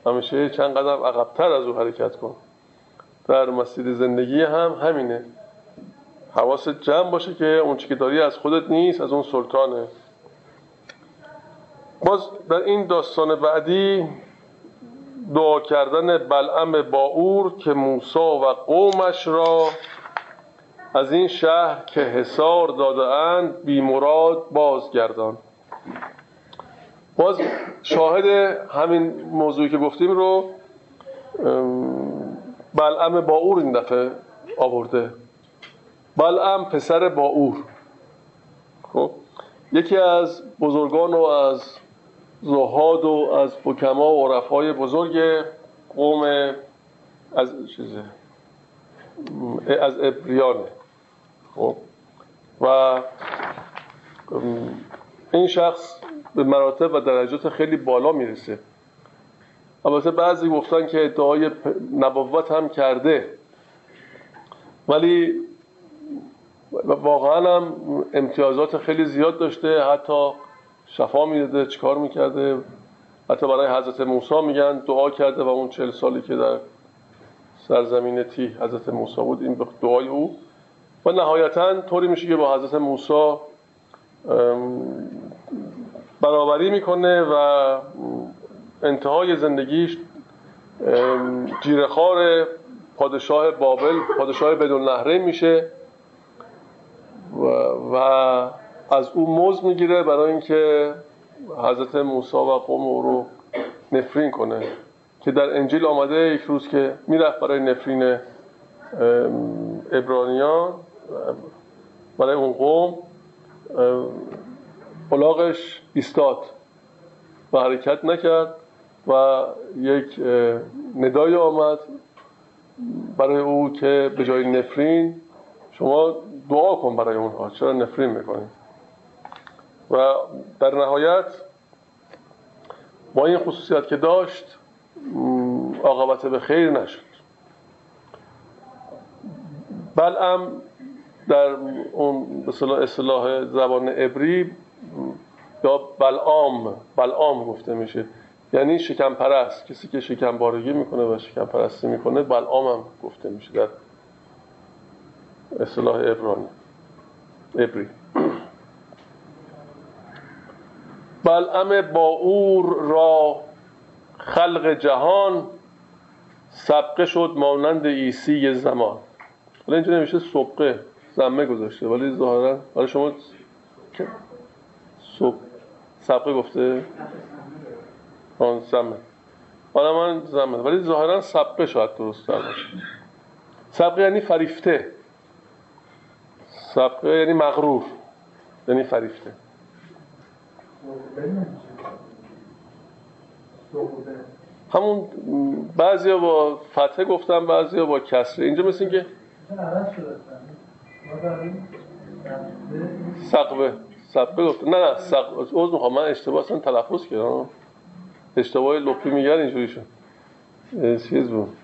همیشه چند قدم عقبتر از او حرکت کن. در مسیر زندگی هم همینه. حواست جمع باشه که اون چی که داری از خودت نیست از اون سلطانه. باز در این داستان بعدی دعا کردن بلعم باور که موسا و قومش را از این شهر که حسار داده اند بی مراد بازگردان. باز شاهد همین موضوعی که گفتیم رو بلعم باور این دفعه آورده. بلعم پسر باور. خب یکی از بزرگان و از زهاد و از حکما و عرفای بزرگ قوم از چیزه؟ از ابریانه خب. و این شخص به مراتب و درجات خیلی بالا می‌رسه. البته بعضی گفتن که ادعای نبوت هم کرده. ولی واقعا هم امتیازات خیلی زیاد داشته حتی شفا می‌داده چیکار می‌کرده. حتی برای حضرت موسی میگن دعا کرده و اون چل سالی که در سرزمین تی حضرت موسی بود این دعای او. و نهایتا طوری میشه که با حضرت موسی برابری می‌کنه و انتهای زندگیش جیرخار پادشاه بابل پادشاه بدون نهره میشه. و, و از او موز می‌گیره برای اینکه حضرت موسی و قوم او رو نفرین کنه که در انجیل آمده یک روز که می‌رفت برای نفرین ابرانیان برای اون قوم بلاغش ایستاد و حرکت نکرد و یک ندای آمد برای او که به جای نفرین شما دعا کن برای اونها چرا نفرین می‌کنید و در نهایت با این خصوصیت که داشت عاقبت به خیر نشد. بلعم در اون اصطلاح زبان عبری یا بلعام بلعام گفته میشه. یعنی شکم پرست کسی که شکم بارگی می‌کنه و شکم پرستی می‌کنه بلعام هم گفته میشه در اصطلاح عبرانی عبری. بلعم باور را خلق جهان سبقه شد مانند ایسی زمان. حالا اینجا نمیشه سبقه زمه گذاشته ولی ظاهرا حالا شما سب... سبقه گفته؟ آن زمه حالا من زمه ولی ظاهرا سبقه شاید درست باشه. سبقه یعنی فریفته. سبقه یعنی مغرور یعنی فریفته. همون بعضی با فتحه گفتم بعضی با کسره اینجا مثل که سقبه سقبه گفتم نه نه سقبه از می‌خوام. من اشتباه اصلا تلفظ کردم. اشتباه لپی میگن اینجوری شد. چیز بود.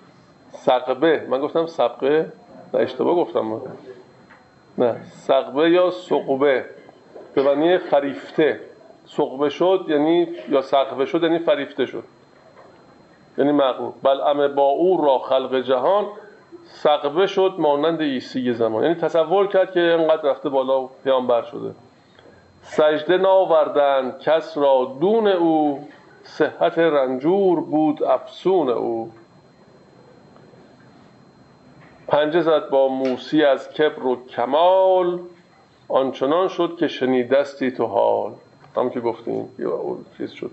سقبه من گفتم سقبه نه اشتباه گفتم من. نه سقبه یا سقبه به معنی فریفته سقبه شد یعنی یا سقبه شد یعنی فریفته شد. یعنی مغلوب بلعم با او را خلق جهان سقبه شد مانند عیسی زمان. یعنی تصور کرد که اینقدر رفته بالا پیامبر شده. سجده ناوردن کس را دون او صحت رنجور بود افسون او. پنجه زد با موسی از کبر و کمال آنچنان شد که شنیدستی تو حال. هم که گفتیم چیز شد.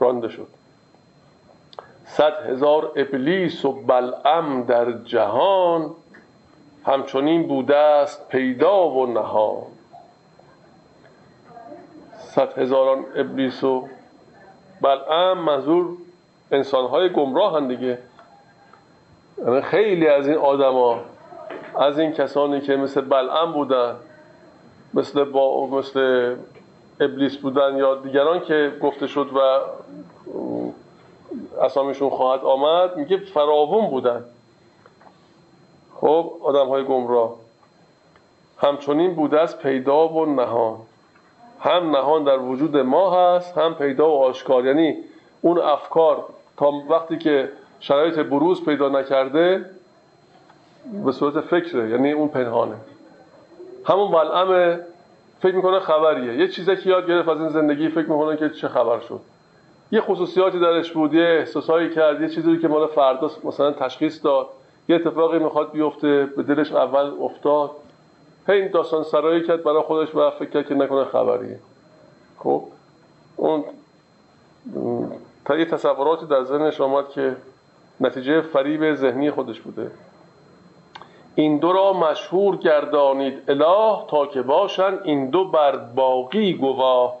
رانده شد. صد هزار ابلیس و بلعم در جهان همچنین بوده است پیدا و نهان. صد هزاران ابلیس و بلعم منظور انسانهای گمراه هم دیگه. یعنی خیلی از این آدما از این کسانی که مثل بلعم بودن مثل با مثل ابلیس بودن یا دیگران که گفته شد و اسامیشون خواهد آمد میگه فراوون بودن. خب آدم های گمراه. همچنین بوده از پیدا و نهان. هم نهان در وجود ما هست هم پیدا و آشکار. یعنی اون افکار تا وقتی که شرایط بروز پیدا نکرده به صورت فکره یعنی اون پنهانه. همون بلعم فکر می‌کنه خبریه. یه چیزی که یاد گرفت از این زندگی فکر می‌کنه که چه خبر شد. یه خصوصیاتی درش بود یه احساسایی کرد یه چیزی که مال فردا مثلا تشخیص داد. یه اتفاقی می‌خواد بیفته به دلش اول افتاد. هی داستان سرایی کرد برای خودش و فکر کرد که نکنه خبریه. خب اون تا یه تصوراتی در ذهنش آمد که نتیجه فریب ذهنی خودش بوده. این دو را مشهور گردانید اله تا که باشن این دو بر باقی گواه.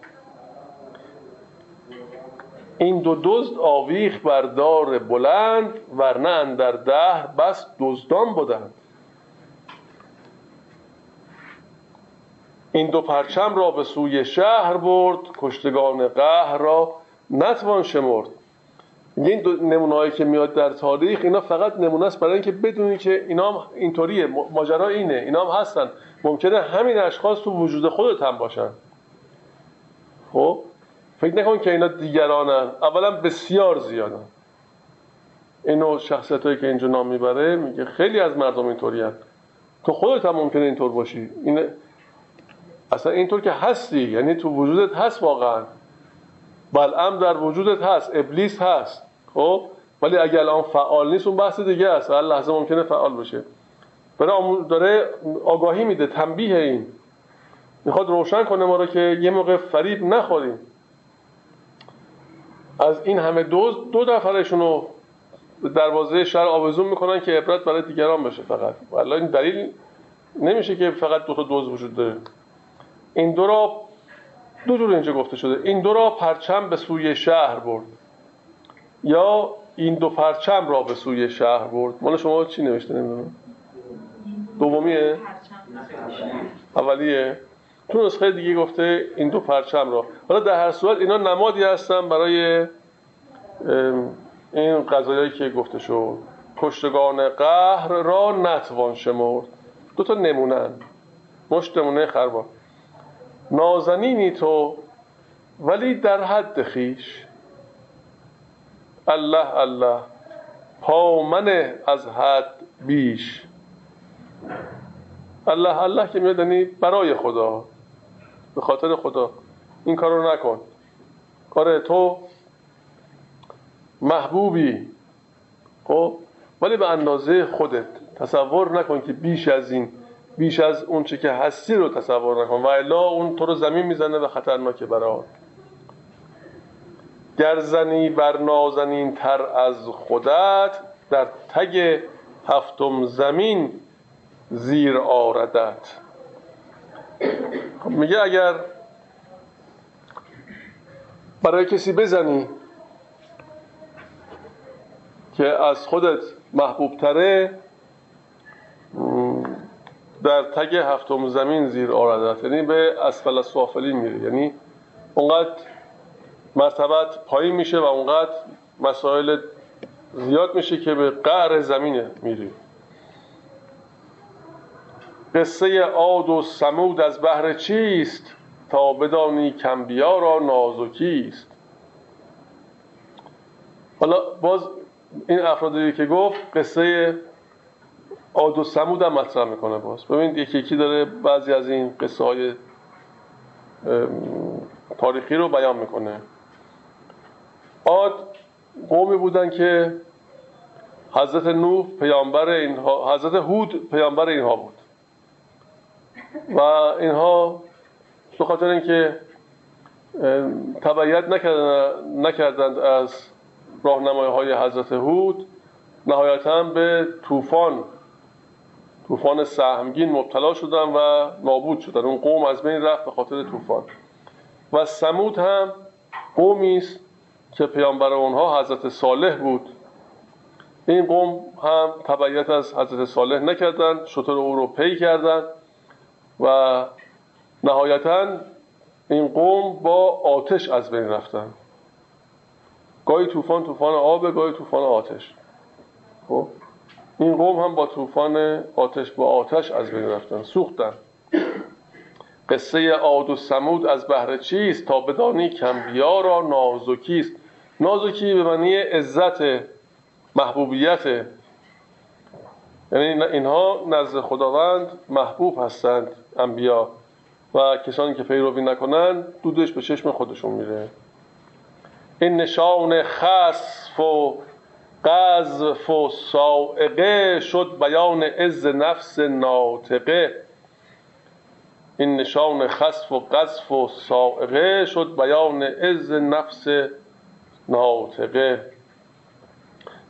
این دو دزد آویخ بر دار بلند ورنه در دهر بس دزدان بودند. این دو پرچم را به سوی شهر برد کشتگان قهر را نتوان شمرد. این دو نمونه که میاد در تاریخ اینا فقط نمونه است برای اینکه بدونی که اینا اینطوریه ماجرا اینه اینا هم هستن. ممکنه همین اشخاص تو وجود خودت هم باشن. خب؟ فکر نکن که اینا دیگرانن. اولا بسیار زیادن. اینو شخصیت هایی که اینجا نام می‌بره میگه خیلی از مردم اینطوری تو خودت هم ممکنه اینطور باشی. این اصلا اینطور که هستی یعنی تو وجودت هست واقعا. بلعم در وجودت هست ابلیس هست خب؟ ولی اگر الان فعال نیست اون بحث دیگه است هر لحظه ممکنه فعال بشه. برای داره آگاهی میده تنبیه این. می‌خواد روشن کنه ما رو که یه موقع فریب نخوریم. از این همه دوز دو نفرشون رو دروازه شهر آویزون می‌کنن که عبرت برای دیگران بشه فقط. ولی این دلیل نمیشه که فقط دو تا دوز وجود داره. این دو را دو جور اینجا گفته شده. این دو را پرچم به سوی شهر برد. یا این دو پرچم را به سوی شهر برد. مال شما چی نوشته نمی‌دونم؟ دومیه؟ اولیه. تو نسخه دیگه گفته این دو پرچم را. حالا در هر صورت اینا نمادی هستن برای این قضایی که گفته شد. کشتگان قهر را نتوان شمرد. دو تا نمونن مشت نمونه خربا نازنینی تو ولی در حد خیش. الله الله پامنه از حد بیش. الله الله که میاد برای خدا. به خاطر خدا. این کار رو نکن. کار تو محبوبی. خب؟ ولی به اندازه خودت تصور نکن که بیش از این بیش از اون چه که هستی رو تصور نکن. و الا اون تو رو زمین می‌زنه و خطرناکه برات. گرزنی بر نازنین تر از خودت در تگ هفتم زمین زیر آردت. خب میگه اگر برای کسی بزنی که از خودت محبوب تره در تگ هفتم زمین زیر آردت یعنی به اسفل سوافلی میره. یعنی اونقدر مرتبت پایین میشه و اونقدر مسائل زیاد میشه که به قعر زمینه میری قصه عاد و سمود از بهر چیست؟ تا بدانی کمبیا را نازکیست. حالا باز این افرادی که گفت قصه عاد و سمود هم مطرح می‌کنه باز. ببینید یکی یکی داره بعضی از این قصه های تاریخی رو بیان می‌کنه. عاد قومی بودن که حضرت نوح پیامبر اینها حضرت هود پیامبر اینها بود. و اینها به خاطر اینکه تبعیت نکردند از راهنمای های حضرت هود نهایتا به طوفان طوفان سهمگین مبتلا شدن و نابود شدن اون قوم از بین رفت به خاطر طوفان. و سمود هم قومی است که پیامبر اونها حضرت صالح بود. این قوم هم تبعیت از حضرت صالح نکردند شطور او رو پی کردند و نهایتا این قوم با آتش از بین رفتن. گاهی طوفان طوفان آب گاهی طوفان آتش. خب؟ این قوم هم با طوفان آتش با آتش از بین رفتن سوختن. قصه عاد و سمود از بهر چیست؟ تا بدانی کمبیا را نازکیست نازکی به معنی عزت محبوبیت. یعنی اینها نزد خداوند محبوب هستند انبیا. و کسانی که پیروی نکنن دودش به چشم خودشون میره. این نشان خصف و قذف و سائقه شد بیان عز نفس ناطقه. این نشان خصف و قذف و سائقه شد بیان عز نفس ناطقه.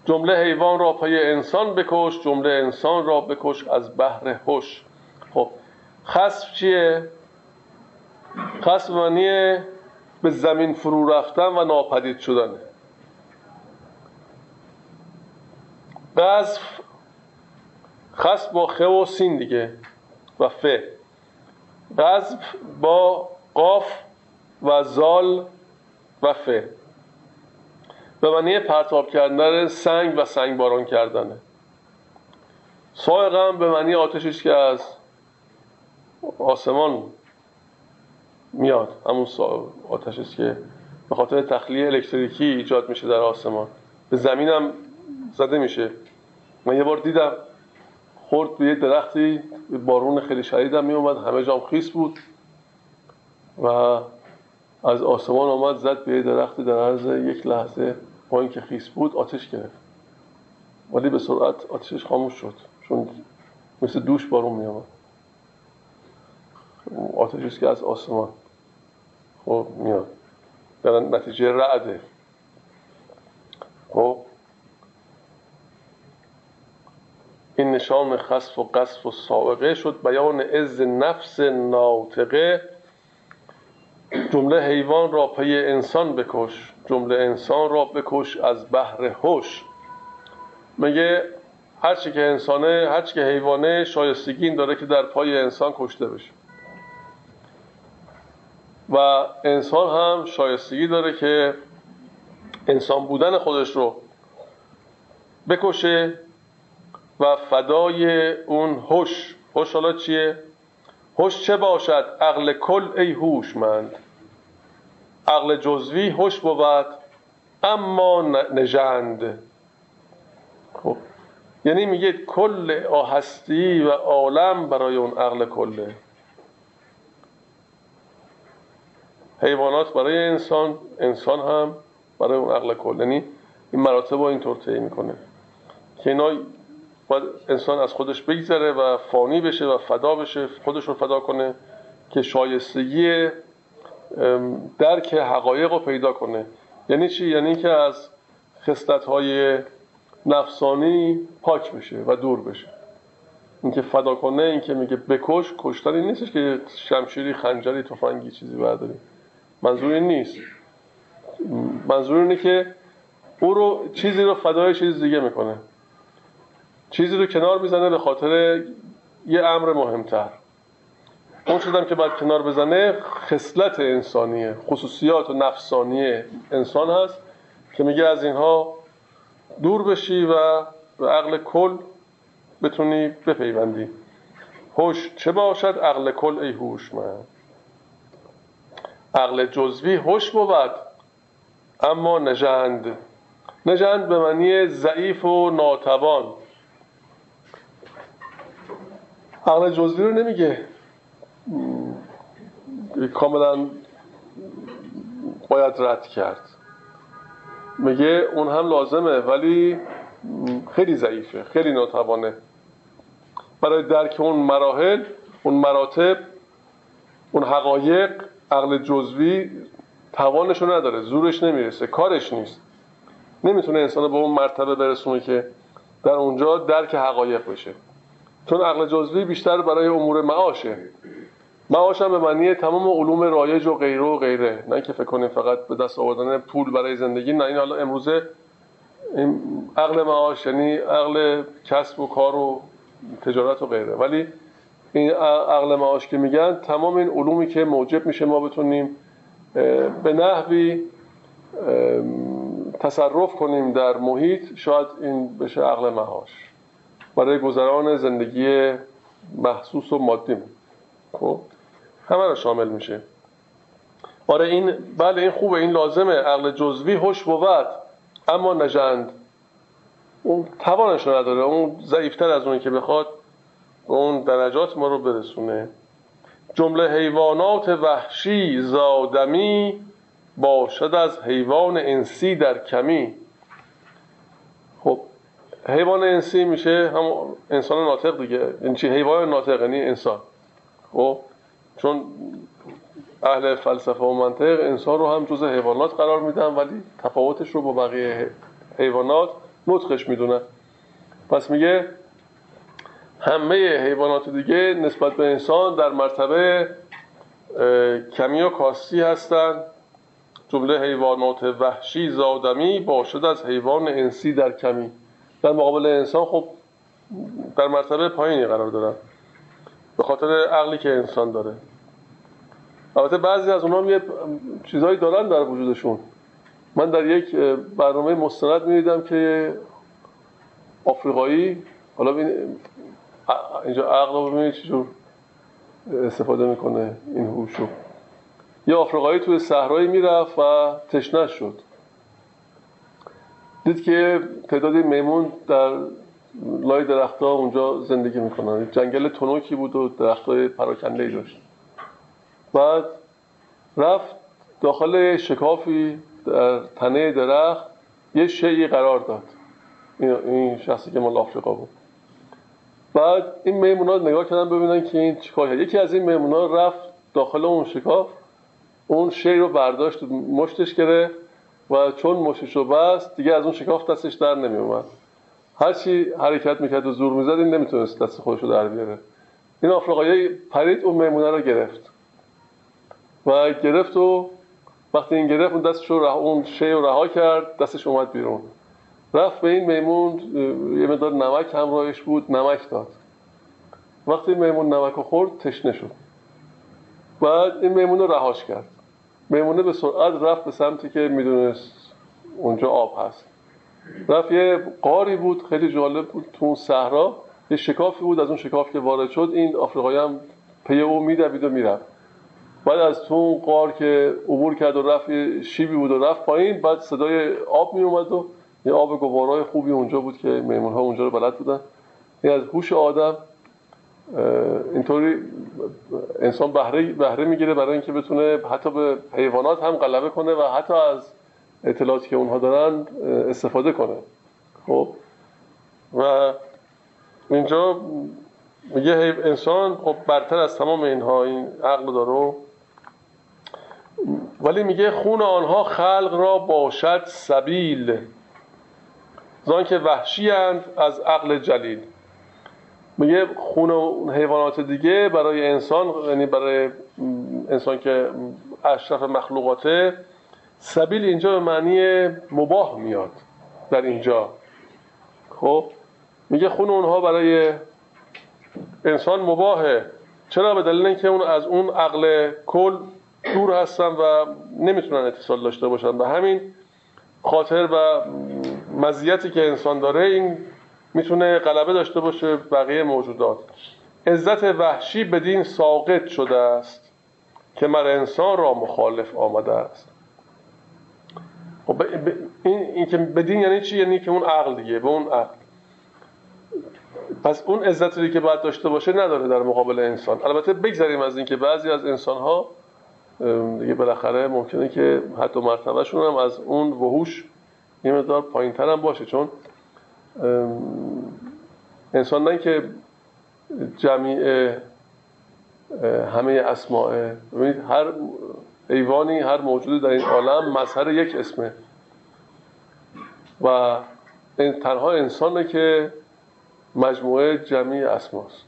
جمله حیوان را پای انسان بکش جمله انسان را بکش از بحر هوش. خب خصف چیه؟ خصف معنی به زمین فرو رفتن و ناپدید شدن قذف خصف با خ و سین دیگه و ف. قذف با قاف و زال و ف. به معنی پرتاب کردن سنگ و سنگ باران کردنه. سایق هم به معنی آتشش که از آسمان میاد همون آتش است که به خاطر تخلیه الکتریکی ایجاد میشه در آسمان. به زمین هم زده میشه. من یه بار دیدم خورد به یه درختی بارون خیلی شدید هم میومد همه جام خیس بود و از آسمان آمد زد به یه درختی در عرض یک لحظه با اینکه خیس بود آتش گرفت. ولی به سرعت آتشش خاموش شد چون مثل دوش بارون می آمد آتشش که از آسمان خب میاد. در نتیجه رعده. خب؟ این نشان خصف و قصف و سابقه شد. بیان عز نفس ناطقه. جمله حیوان را پی انسان بکش. جمله انسان را بکش از بحر هوش. میگه هرچی که انسانه هرچی که حیوانه شایستگی داره که در پای انسان کشته بشه. و انسان هم شایستگی داره که انسان بودن خودش رو بکشه. و فدای اون هوش. هوش حالا چیه؟ هوش چه باشد؟ عقل کل ای هوشمند. عقل جزوی هوش بود اما نژند. خب یعنی میگه کل هستی و عالم برای اون عقل کله. حیوانات برای انسان انسان هم برای اون عقل کل. یعنی این مراتب رو اینطور طی می‌کنه. که اینا باید انسان از خودش بگذره و فانی بشه و فدا بشه خودش رو فدا کنه که شایستگی درک حقایق رو پیدا کنه. یعنی چی؟ یعنی که از خستت های نفسانی پاک بشه و دور بشه. اینکه فدا کنه اینکه میگه بکش کشتن نیستش که شمشیری خنجری تفنگی چیزی برداری. منظور این نیست. منظور اینه که او رو چیزی رو فدای چیز دیگه می‌کنه. چیزی رو کنار می‌زنه به خاطر یه امر مهمتر. اون چیزم که باید کنار بزنه خصلت انسانیه خصوصیات و نفسانی انسان هست که میگه از اینها دور بشی و به عقل کل بتونی بپیوندی. هوش چه باشد؟ عقل کل ای هوش من عقل جزوی هوش بود اما نژند. نژند به معنی ضعیف و ناتوان. عقل جزوی رو نمیگه. کاملا باید رد کرد. میگه اون هم لازمه ولی خیلی ضعیفه خیلی ناتوانه. برای درک اون مراحل اون مراتب اون حقایق عقل جزوی توانشو نداره زورش نمی‌رسه کارش نیست. نمی‌تونه انسان به اون مرتبه برسونه که در اونجا درک حقایق بشه. چون عقل جزوی بیشتر برای امور معاشه. معاش هم به معنی تمام علوم رایج و غیره و غیره. نه که فکر کنیم فقط به دست آوردن پول برای زندگی. نه این حالا امروزه عقل معاش یعنی عقل کسب و کار و تجارت و غیره. ولی این عقل معاش که میگن تمام این علومی که موجب میشه ما بتونیم به نحوی تصرف کنیم در محیط شاید این بشه عقل معاش. برای گذران زندگی محسوس و مادی. خب همه رو شامل میشه. آره این بله این خوبه این لازمه. عقل جزوی هوش بود اما نژند. اون توانش نداره. اون ضعیفتر از اون که بخواد اون درجات ما رو برسونه. جمله حیوانات وحشی زادمی باشد از حیوان انسی در کمی. خب حیوان انسی میشه هم انسان ناطق دیگه. این چی؟ حیوان ناطق یعنی انسان. خب؟ چون اهل فلسفه و منطق انسان رو هم جز حیوانات قرار میدن ولی تفاوتش رو با بقیه حیوانات نطخش می‌دونن. پس میگه همه حیوانات دیگه نسبت به انسان در مرتبه کمی و کاستی هستند جمله حیوانات وحشی زادمی باشد از حیوان انسی در کمی. در مقابل انسان خب در مرتبه پایینی قرار دارن به خاطر عقلی که انسان داره. البته بعضی از اونها یه چیزهایی دارن در وجودشون. من در یک برنامه مستند می‌دیدم که آفریقایی حالا اینجا عقل رو ببینید چجور استفاده می‌کنه این هوشو. یه آفریقایی توی صحرایی می‌رفت و تشنه شد. دید که تعدادی میمون در لای درختها اونجا زندگی می‌کنن. جنگل تنوکی بود و درختهای پراکنده داشت. بعد رفت داخل شکافی در تنه درخت یه شیعی قرار داد. این شخصی که مال آفریقا بود. بعد این میمونا نگاه کردن ببینن که این چیکار یکی از این میمونا رفت داخل اون شکاف اون شی رو برداشت مشتش گرفت. و چون مشتش رو بست دیگه از اون شکاف دستش در نمی اومد هر چی حرکت می‌کرد و زور می‌زد این نمی‌تونست دست خودش رو در بیاره. این آفریقایی پرید اون میمونه رو گرفت. و گرفت و وقتی این گرفت اون دستش رو اون شی رو رها کرد دستش اومد بیرون. رفت به این میمون یه مقدار نمک همراهش بود نمک داد. وقتی میمون نمک رو خورد تشنه شد. بعد این میمون رو رهاش کرد. میمونه به سرعت رفت به سمتی که می‌دونست اونجا آب هست. رفت یه قاری بود خیلی جالب بود تو اون صحرا. یه شکافی بود از اون شکاف که وارد شد. این آفریقایی هم پی او میدوید و می‌رفت. بعد از تو اون قار که عبور کرد و رفت شیبی بود و رفت پایین. بعد صدای آب می اومد و یه آب گوارای خوبی اونجا بود که میمون ها اونجا رو بلد بودن. این از هوش آدم اینطوری انسان بهره بهره می‌گیره برای اینکه بتونه حتی به حیوانات هم غلبه کنه و حتی از اطلاعاتی که اونها دارن استفاده کنه. خب؟ و اینجا میگه انسان خب برتر از تمام اینها این عقل داره. ولی میگه خون آنها خلق را باشد سبیل زان که وحشی از عقل جلیل. میگه خون حیوانات دیگه برای انسان یعنی برای انسان که اشرف مخلوقاته سبیل اینجا به معنی مباه میاد در اینجا. خب؟ میگه خون اونها برای انسان مباهه چرا؟ به دلیل اینکه اون از اون عقل کل دور هستن و نمی‌تونن اتصال داشته باشن. و همین خاطر و مزیتی که انسان داره این می‌تونه غلبه داشته باشه بقیه موجودات. عزت وحشی بدین ساقط شده است که مر انسان را مخالف آمده است. خب این, این که بدین یعنی چی؟ یعنی که اون عقل دیگه به اون عقل. پس اون عزتی که باید داشته باشه نداره در مقابل انسان. البته بگذاریم از اینکه بعضی از انسان ها دیگه بالاخره ممکنه که حتی مرتبهشون هم از اون وحوش یه مقدار پایین هم باشه چون انسان نه که جمیع همه اسماء هر ایوانی هر موجودی در این عالم مظهر یک اسمه. و تنها انسانه که مجموعه جمعی اسماست.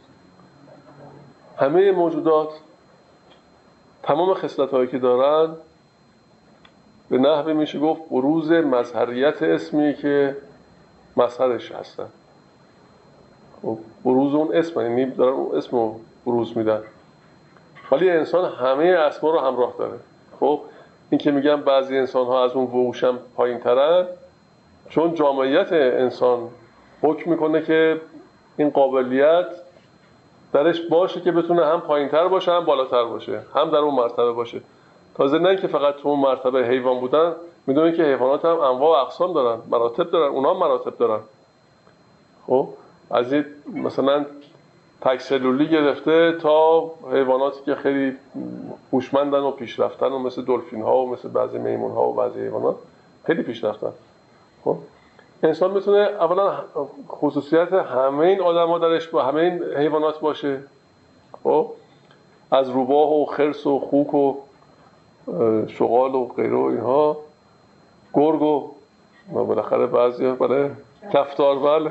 همه موجودات تمام خصلت هایی که دارن به نحوه میشه گفت بروز مظهریت اسمی که مظهرش هستن. خب بروز اون اسم یعنی دارن اون اسم رو بروز میدن. ولی انسان همه اسما رو همراه داره. خب این که میگم بعضی انسان ها از اون وحوشم پایین ترن چون جامعیت انسان حکم می‌کنه که این قابلیت درش باشه که بتونه هم پایین تر باشه هم بالاتر باشه هم در اون مرتبه باشه. تازه نه که فقط تو اون مرتبه حیوان بودن می‌دونه که حیوانات هم انواع و اقسام دارن مراتب دارن اونا مراتب دارن. خب از این مثلا تکسلولی گرفته تا حیواناتی که خیلی هوشمندن و پیشرفتن و مثل دلفین ها و مثل بعضی میمون ها و بعضی حیوانات خیلی پیشرفتن. خب انسان می‌تونه اولا خصوصیت همه این آدم ها درش با همه این حیوانات باشه. خب از روباه و خرس و خوک و شغال و غیره و اینها. گرگ و بالاخره بعضی بله کفتار بله.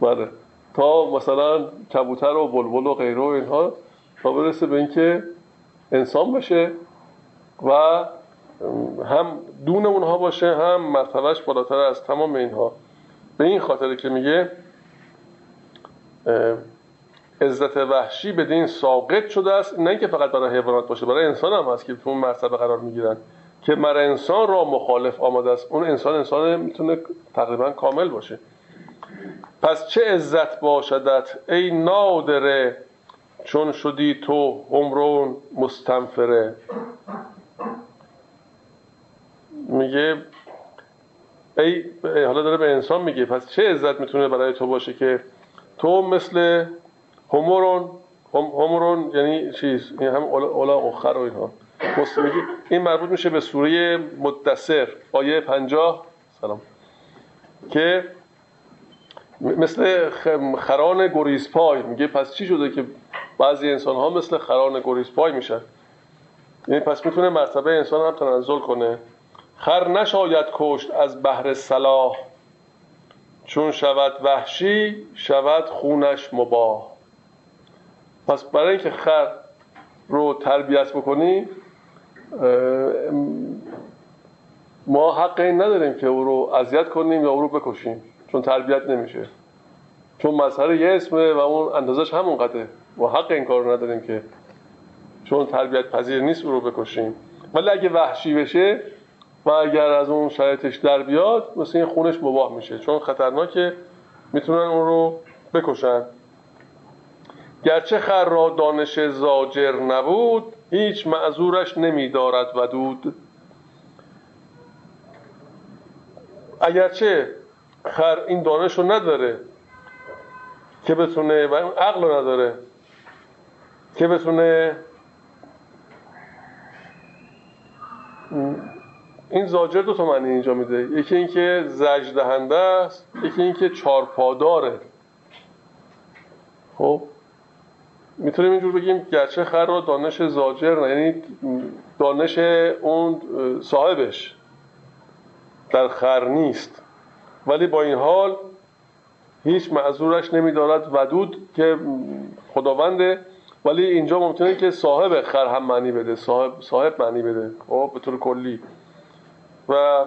بله. تا مثلا کبوتر و بلبل و غیره و اینها تا برسه به اینکه انسان باشه و هم دون اونها باشه هم مرتبهش بالاتر از تمام اینها. به این خاطر که میگه عزت وحشی به دین ساقط شده است. نه اینکه فقط برای حیوانات باشه برای انسان هم هست که تو اون مرتبه قرار می‌گیرن. که مر انسان را مخالف آمده است. اون انسان انسان می‌تونه تقریبا کامل باشه. پس چه عزت باشدت ای نادره چون شدی تو عمرون مستنفره میگه ای حالا داره به انسان میگه. پس چه عزت می‌تونه برای تو باشه که تو مثل همورون همورون یعنی چیز این هم اولا اخر و اینها. این مربوط میشه به سوره مدثر آیه پنجاه. سلام. که مثل خران گریزپای میگه پس چی شده که بعضی انسان ها مثل خران گریزپای میشن؟ یعنی پس می‌تونه مرتبه انسان هم تنزل کنه. خر نشاید کشت از بحر صلاح. چون شود وحشی شود خونش مباه پس برای اینکه خر رو تربیت بکنی ما حق این نداریم که او رو اذیت کنیم یا او رو بکشیم چون تربیت نمیشه. چون مظهر یه اسمه و اون اندازش همون قده ما حق این کار رو نداریم که چون تربیت پذیر نیست او رو بکشیم. ولی اگه وحشی بشه و اگر از اون شرایطش در بیاد مثل این خونش مباه میشه. چون خطرناکه می‌تونن اون رو بکشن. گرچه خر را دانش زاجر نبود هیچ معذورش نمیدارد ودود. اگرچه خر این دانش رو نداره که بتونه و عقل رو نداره که بتونه این زاجر دو تا معنی اینجا میده. یکی اینکه زج دهنده است یکی اینکه چارپاداره. خب؟ می‌تونیم اینجور بگیم گرچه خر رو دانش زاجر نه یعنی دانش اون صاحبش در خر نیست. ولی با این حال هیچ معذورش نمیدارد ودود که خداونده. ولی اینجا ممکنه که صاحب خر هم معنی بده صاحب, صاحب معنی بده خب به طور کلی. و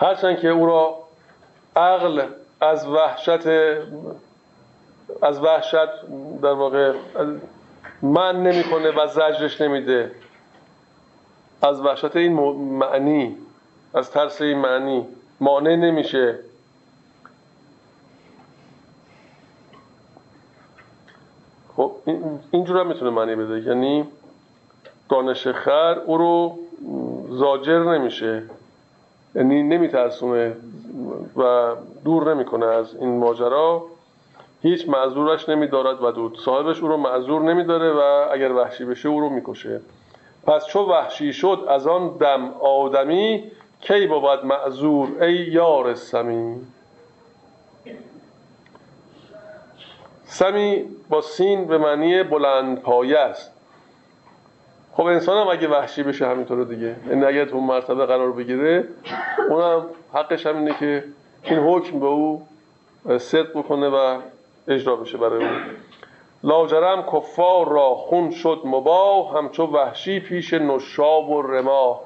هرچند که او را عقل از وحشت از وحشت در واقع من نمی‌کنه و زجرش نمیده. از وحشت این معنی از ترس این معنی مانع نمیشه. خب اینجور هم می‌تونه معنی بده یعنی دانش خر او رو زاجر نمیشه. یعنی نمیترسونه و دور نمی‌کنه از این ماجرا. هیچ معذورش نمیدارد و دود. صاحبش او رو معذور نمیداره و اگر وحشی بشه او رو می‌کشه. پس چو وحشی شد از آن دم آدمی کی بود معذور ای یار سمی؟ سمی با سین به معنی بلند پایه است. خب انسان هم اگه وحشی بشه همینطوره دیگه. این اگه تو مرتبه قرار بگیره اونم حقش همینه که این حکم به او صدق بکنه و اجرا بشه برای اون. لاجرم کفار را خون شد مباه همچو وحشی پیش نشاب و رماه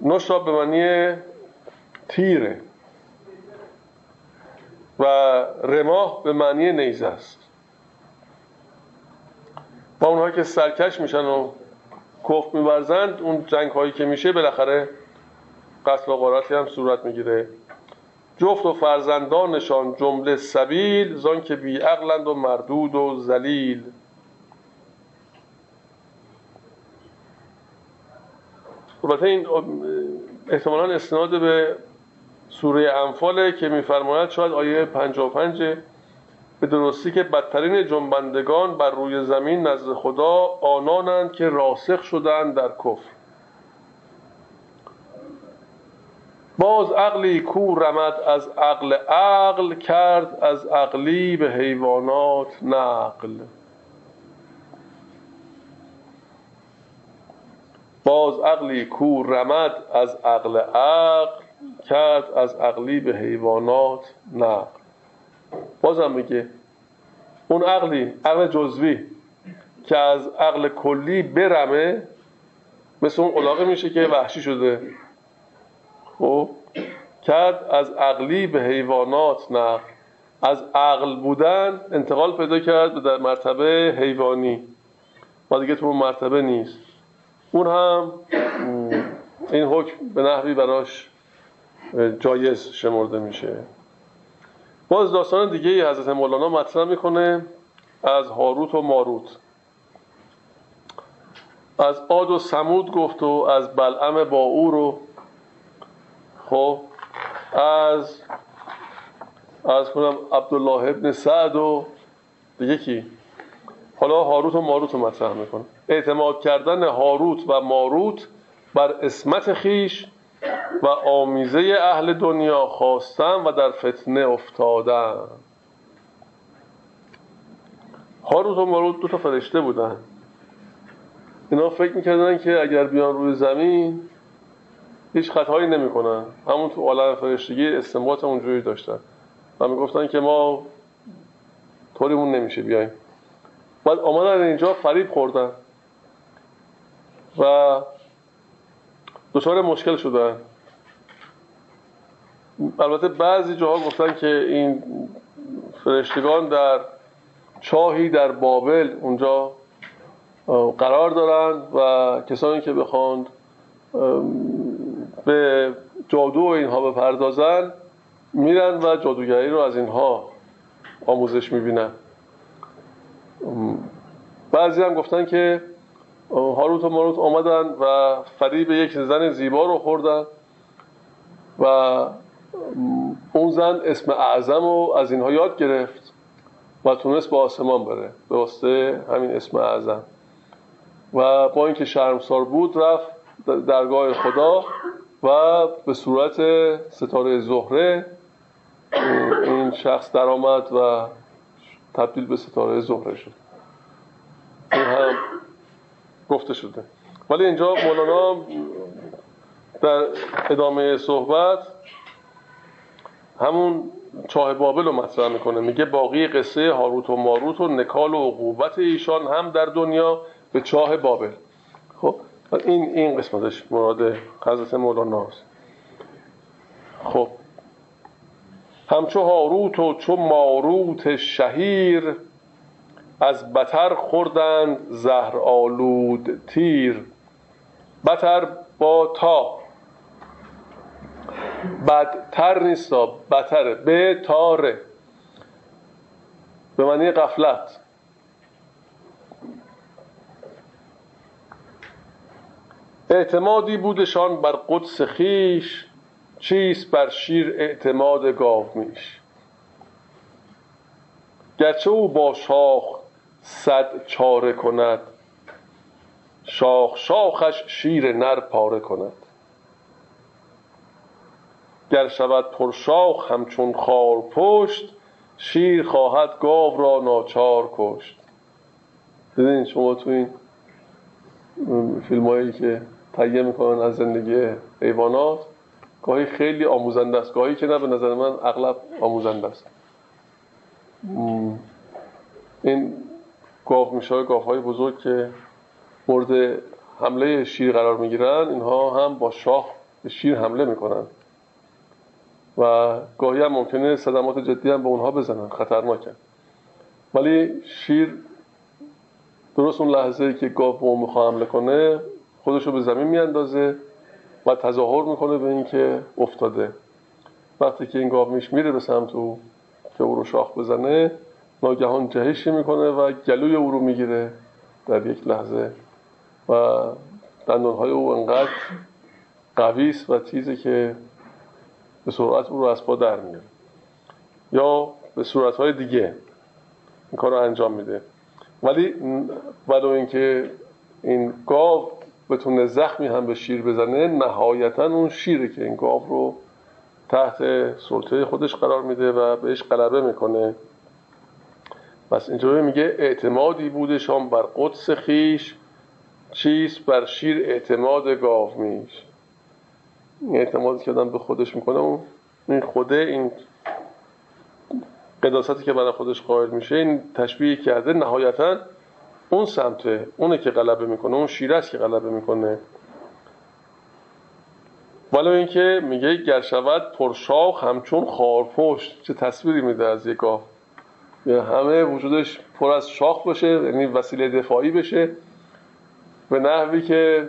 نشاب به معنی تیره. و رماه به معنی نیزه است. با اونهایی که سرکش میشن و کف میورزند اون جنگ هایی که میشه بالاخره قتل و غارتی هم صورت می‌گیره. جفت و فرزندانشان جمله سبیل زان که بی عقلند و مردود و زلیل البته این احتمالا استناد به سوره انفاله که میفرماید شاید آیه 55 به درستی که بدترین جنبندگان بر روی زمین نزد خدا آنانند که راسخ شدند در کفر. باز عقلی کو رمد از عقل عقل کرد از عقلی به حیوانات نقل. باز عقلی کو رمد از عقل عقل کرد از عقلی به حیوانات نقل. بازم میگه اون عقلی عقل جزوی که از عقل کلی برمه مثل اون قلاقه میشه که وحشی شده. خب کرد از عقلی به حیوانات نقل از عقل بودن انتقال پیدا کرد به مرتبه حیوانی. ما دیگه تو مرتبه نیست. اون هم این حکم به نحوی براش جایز شمرده میشه. باز داستان دیگه حضرت مولانا مطرح می‌کنه از هاروت و ماروت. از عاد و سمود گفت و از بلعم با او رو خب از از کنم عبدالله ابن سعد و دیگه کی حالا هاروت و ماروت رو مطرح می‌کنه اعتماد کردن هاروت و ماروت بر اسمت خیش و آمیزه اهل دنیا خواستن و در فتنه افتادن. هاروت و ماروت دو تا فرشته بودن. اینا فکر می‌کردن که اگر بیان روی زمین هیچ خطایی نمی‌کنن. همون تو عالم فرشتگی استنباط اونجوری داشتن. و می‌گفتن که ما طوریمون نمیشه بیایم. بعد آمدن اینجا فریب خوردن. و دچار مشکل شدن. البته بعضی جاها گفتن که این فرشتگان در چاهی در بابل اونجا قرار دارند و کسانی که بخواند به جادو اینها بپردازن میرن و جادوگری رو از اینها آموزش می‌بینن. بعضی هم گفتن که هاروت و ماروت آمدن و فریب یک زن زیبا رو خوردن و اون زن اسم اعظم رو از اینها یاد گرفت و تونست به آسمان بره به واسطه همین اسم اعظم. و با اینکه شرمسار بود رفت درگاه خدا و به صورت ستاره زهره این شخص درآمد و تبدیل به ستاره زهره شد. این هم گفته شده. ولی اینجا مولانا در ادامه صحبت همون چاه بابل رو مطرح می‌کنه. میگه باقی قصه هاروت و ماروت و نکال و عقوبت ایشان هم در دنیا به چاه بابل. خب؟ این این قسمتش مراد حضرت مولانا است. خب. همچو هاروت و چو ماروت شهیر از بتر خوردند زهر آلود تیر. بتر با تا. بدتر نیست بتره به تاره. به معنی قفلت اعتمادی بودشان بر قدس خیش چیست بر شیر اعتماد گاو میش. گرچه او با شاخ صد چاره کند شاخ شاخش شیر نر پاره کند. گر شود پرشاخ همچون خار پشت شیر خواهد گاو را ناچار کشت. دیدین شما تو این فیلم هایی که تهیه می‌کنن از زندگی حیوانات. گاهی خیلی آموزنده است. گاهی که نه به نظر من اغلب آموزنده است. این گاو میشه گاف های بزرگ که مورد حمله شیر قرار می‌گیرن اینها هم با شاخ به شیر حمله می‌کنن. و گاهی هم ممکنه صدمات جدی هم به اونها بزنن. خطرناکن ولی شیر درست اون لحظه که گاو به اون می‌خواه حمله کنه خودش رو به زمین میاندازه و تظاهر می‌کنه به اینکه افتاده. وقتی که این گاو میش میره به سمت او که او رو شاخ بزنه ناگهان جهشی می‌کنه و گلوی او رو می‌گیره در یک لحظه. و دندانهای او انقدر قوی و تیزه که به سرعت او رو از پا در میاره یا به صورت های دیگه این کار رو انجام میده. ولی برای اینکه این گاو بتونه زخمی هم به شیر بزنه نهایتا اون شیره که این گاو رو تحت سلطه خودش قرار میده و بهش غلبه می‌کنه. پس اینجوری میگه اعتمادی بودشان بر قدس خیش چیست بر شیر اعتماد گاو میش. این اعتمادی که آدم به خودش می‌کنه اون این خوده این قداستی که برای خودش قائل میشه این تشبیه کرده نهایتا اون سمته اونه که غلبه می‌کنه اون شیر است که غلبه می‌کنه. ولی اینکه میگه گر شود پرشاخ همچون خارپشت چه تصویری میده از یک گاو همه وجودش پر از شاخ باشه یعنی وسیله دفاعی بشه. به نحوی که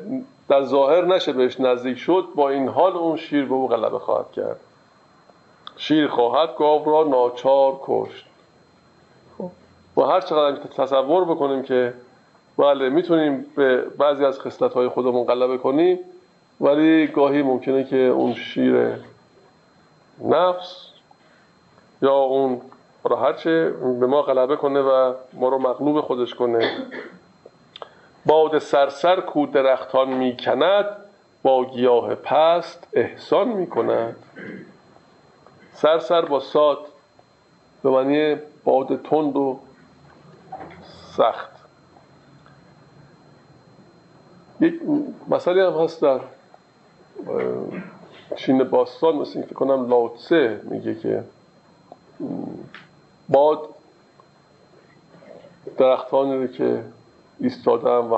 در ظاهر نشه بهش نزدیک شد با این حال اون شیر به او غلبه خواهد کرد. شیر خواهد گاو را ناچار کشت. و هر چقدر تصور بکنیم که بله می‌تونیم به بعضی از خصلت های خودمون غلبه کنیم ولی گاهی ممکنه که اون شیر نفس یا اون را هرچه به ما غلبه کنه و ما رو مغلوب خودش کنه. باد سرسر کو درختان می‌کند با گیاه پست احسان می‌کند. سرسر با ساد به معنی باد تند و سخت. یک مسئله هم هست در چین باستان مثل این فکر کنم لاوتسه میگه که باد درختانی رو که ایستادن و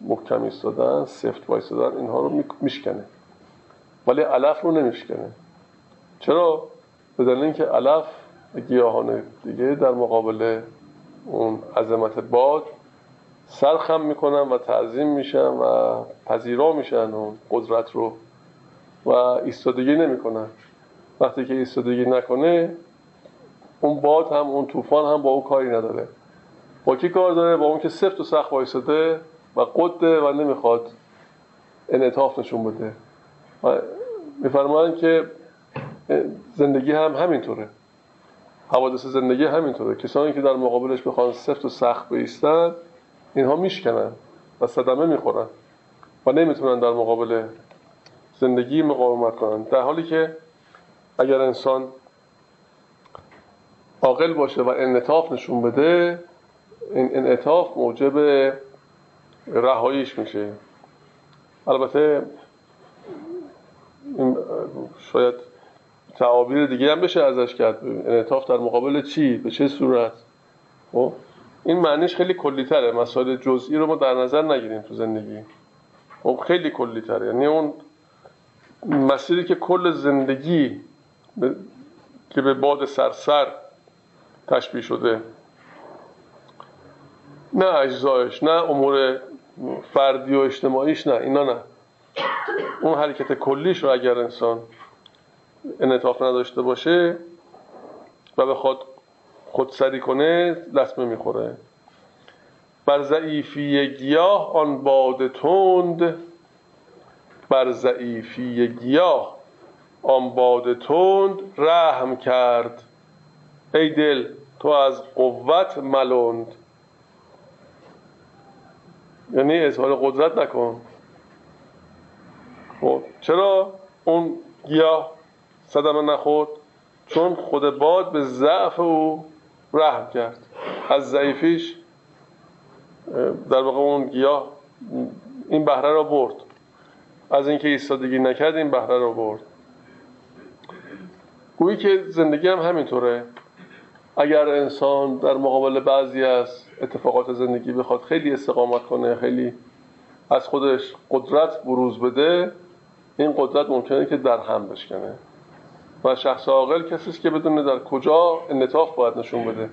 محکم ایستادن سفت وایستادن اینها رو میشکنه. ولی علف رو نمیشکنه. چرا؟ به دلیل اینکه علف گیاهان دیگه در مقابل عظمت باد سرخم می‌کنن و تعظیم میشن و پذیرا میشن اون قدرت رو و ایستادگی نمی‌کنن. وقتی که ایستادگی نکنه اون باد هم اون طوفان هم با اون کاری نداره. با کی کار داره؟ با اون که سفت و سخت وایساده و قده و نمی‌خواد انعطاف نشون بده. و میفرمایند که زندگی هم همینطوره. حوادث زندگی همینطوره. کسانی که در مقابلش بخوان سفت و سخت بیستن اینها میشکنن و صدمه می‌خورن و نمی‌تونن در مقابل زندگی مقاومت کنن. در حالی که اگر انسان عاقل باشه و انعطاف نشون بده این انعطاف موجب رهاییش میشه. البته شاید تعابیر دیگه هم بشه ازش کرد. انعطاف در مقابل چی؟ به چه صورت؟ خب؟ این معنیش خیلی کلی تره مسائل جزئی رو ما در نظر نگیریم تو زندگی. خب خیلی کلی تره یعنی اون مسیری که کل زندگی که به باد سرسر تشبیه شده. نه اجزایش نه امور فردی و اجتماعیش نه اینا نه. اون حرکت کلیش رو اگر انسان انعطاف نداشته باشه و بخواد خودسری کنه لطمه می‌خوره. بر ضعیفی گیاه آن باد تند. بر ضعیفی گیاه آن باد تند رحم کرد. ای دل تو از قوت ملند. یعنی اظهار قدرت نکن. خب چرا؟ اون گیاه صدمه نخورد. چون خود باد به ضعف او رحم کرد. از ضعیفیش در واقع اون گیاه این بهره را برد. از اینکه ایستادگی نکرد این بهره را برد. گویی که زندگی هم همینطوره. اگر انسان در مقابل بعضی از اتفاقات زندگی بخواد خیلی استقامت کنه خیلی از خودش قدرت بروز بده این قدرت ممکنه که در هم بشکنه. و شخص عاقل کسی است که بدونه در کجا انطاف باید نشون بده.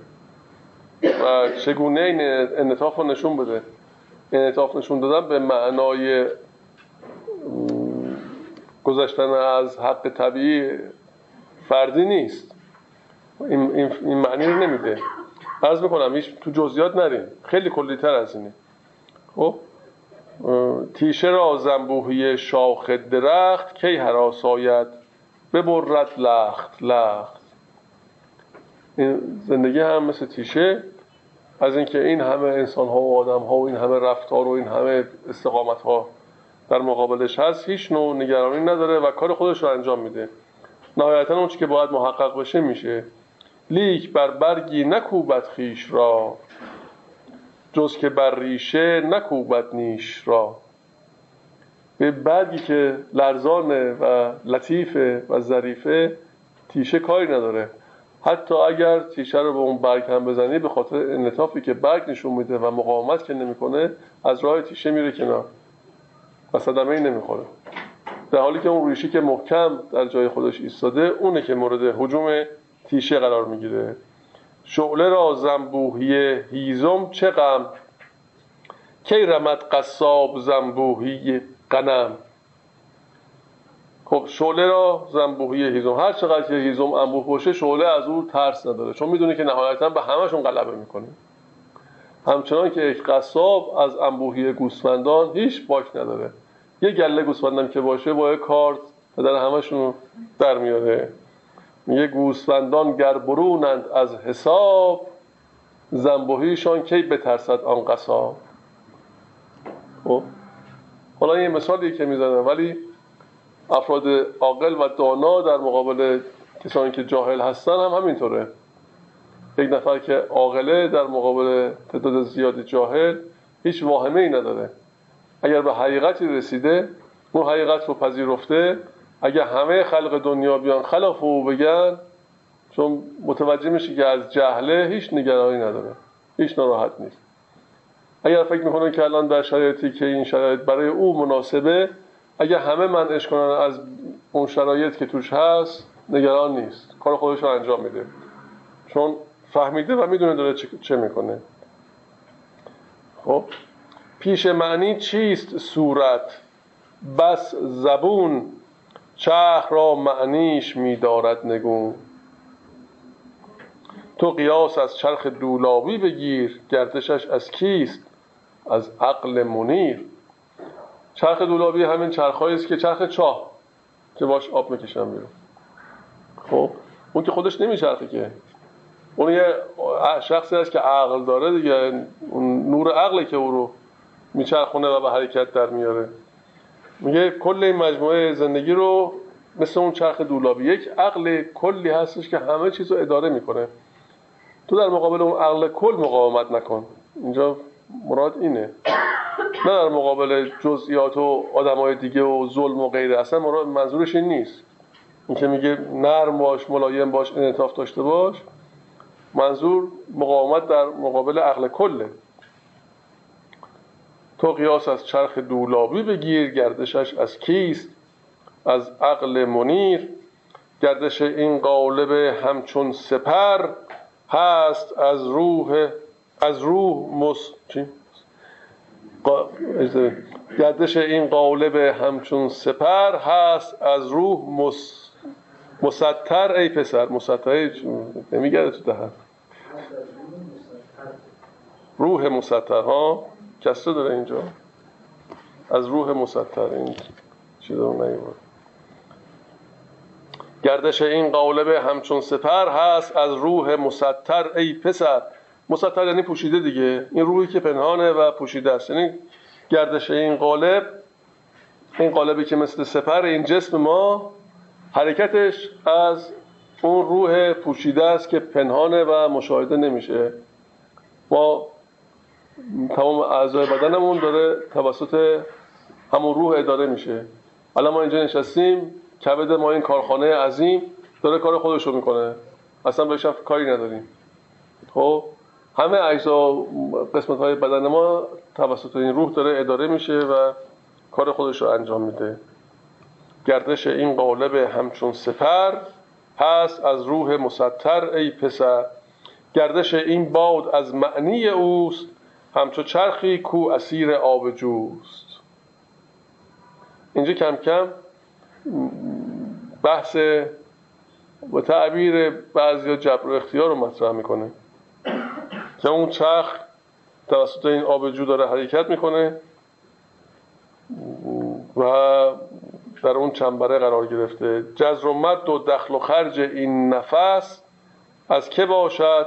و چگونه این انطاف رو نشون بده. انطاف نشون دادن به معنای گذشتن از حق طبیعی فردی نیست. این, این معنی رو نمیده. عرض می‌کنم هیچ تو جزئیات نریم. خیلی کلیتر از اینه. خب؟ تیشه را زنبوهی شاخ درخت کی حراساید ببرد لخت لخت. این زندگی هم مثل تیشه. از اینکه این همه انسان ها و آدم ها و این همه رفتار و این همه استقامت ها در مقابلش هست هیچ نوع نگرانی نداره و کار خودش رو انجام میده. نهایتا اون که باید محقق بشه میشه. لیک بر برگی نکوبت خیش را. جز که بر ریشه نکوبت نیش را. به برگی که لرزانه و لطیفه و ظریفه تیشه کاری نداره. حتی اگر تیشه رو به اون برگ هم بزنی به خاطر انطافی که برگ نشون میده و مقاومت که نمی‌کنه از راه تیشه میره کنار و صدمه ای نمی‌خوره. در حالی که اون ریشی که محکم در جای خودش ایستاده اونه که مورد حجوم تیشه قرار می‌گیره. شعله را زنبوهی هیزم چه غم؟ کی رمد قصاب زنبوهی قنم خب شعله را زنبوهی هیزم. هر چقدر که هیزم انبوه باشه شعله از او ترس نداره. چون می‌دونه که نهایتا به همشون غلبه می‌کنه. همچنان که یک قصاب از انبوهی گوسفندان هیچ باک نداره. یه گله گوسفندم که باشه با یه کارت در همشون در میاره. میگه گوسفندان گر برونند از حساب زنبوهیشان کی بترسد آن قصاب؟ خب؟ حالا یه مثالی که می‌زنم ولی افراد عاقل و دانا در مقابل کسانی که جاهل هستن هم همینطوره. یک نفر که عاقله در مقابل تعداد زیادی جاهل هیچ واهمه ای نداره. اگر به حقیقتی رسیده اون حقیقت رو پذیرفته. اگر همه خلق دنیا بیان خلاف او بگن چون متوجه میشه که از جهله هیچ نگرانی نداره. هیچ ناراحت نیست. اگر فکر می‌کنه که الان در شرایطی که این شرایط برای او مناسبه اگر همه منعش کنن از اون شرایط که توش هست نگران نیست. کار خودش رو انجام میده. چون فهمیده و می‌دونه داره چه می‌کنه. خب پیش معنی چیست صورت؟ بس زبون چرخ را معنیش میدارد نگون. تو قیاس از چرخ دولابی بگیر گردشش از کیست؟ از عقل منیر. چرخ دولابی همین چرخ است که چرخ چاه که باش آب می‌کشن بیرون. خب اون که خودش نمیچرخه که. اون یه شخصی هست که عقل داره دیگه اون نور عقله که او رو میچرخونه و به حرکت در میاره. میگه کل این مجموعه زندگی رو مثل اون چرخ دولابی. یک عقل کلی هستش که همه چیز رو اداره می‌کنه. تو در مقابل اون عقل کل مقاومت نکن. اینجا مراد اینه. نه در مقابل جزئیات و آدمای دیگه و ظلم و غیره. اصلا مراد منظورش این نیست. این که میگه نرم باش ملایم باش انعطاف داشته باش. منظور مقاومت در مقابل عقل کله. تو قیاس از چرخ دولابی بگیر گردشش از کیست؟ از عقل منیر. گردش این قالب همچون سپر هست از روح از روح مس چی؟ گردش این قالب همچون سپر هست از روح مس مستر ای پسر مستر نمیگرده تو دهن. روح مستر ها؟ کسره داره اینجا. از روح مستر این چیز گردش این قالب همچون سپر هست از روح مستر ای پسر. مستر یعنی پوشیده دیگه. این روحی که پنهانه و پوشیده است. یعنی گردش این قالب این قالبی که مثل سپر این جسم ما حرکتش از اون روح پوشیده است که پنهانه و مشاهده نمیشه. ما تمام اعضای بدنمون داره توسط همون روح اداره میشه. الان ما اینجا نشستیم کبد ما این کارخانه عظیم داره کار خودش رو می‌کنه. اصلا بهش کاری نداریم. خب؟ همه اجزا قسمت های بدن ما توسط این روح داره اداره میشه و کار خودش رو انجام میده. گردش این قالب همچون سپر پس از روح مستر ای پسر. گردش این باد از معنی اوست همچو چرخی کو اسیر آب جوست. اینجا کم کم بحث و تعبیر بعضی جبر و اختیار رو مطرح می‌کنه. که اون چرخ توسط این آبجو داره حرکت می‌کنه و در اون چنبره قرار گرفته. جزر و مد و دخل و خرج این نفس از که باشد؟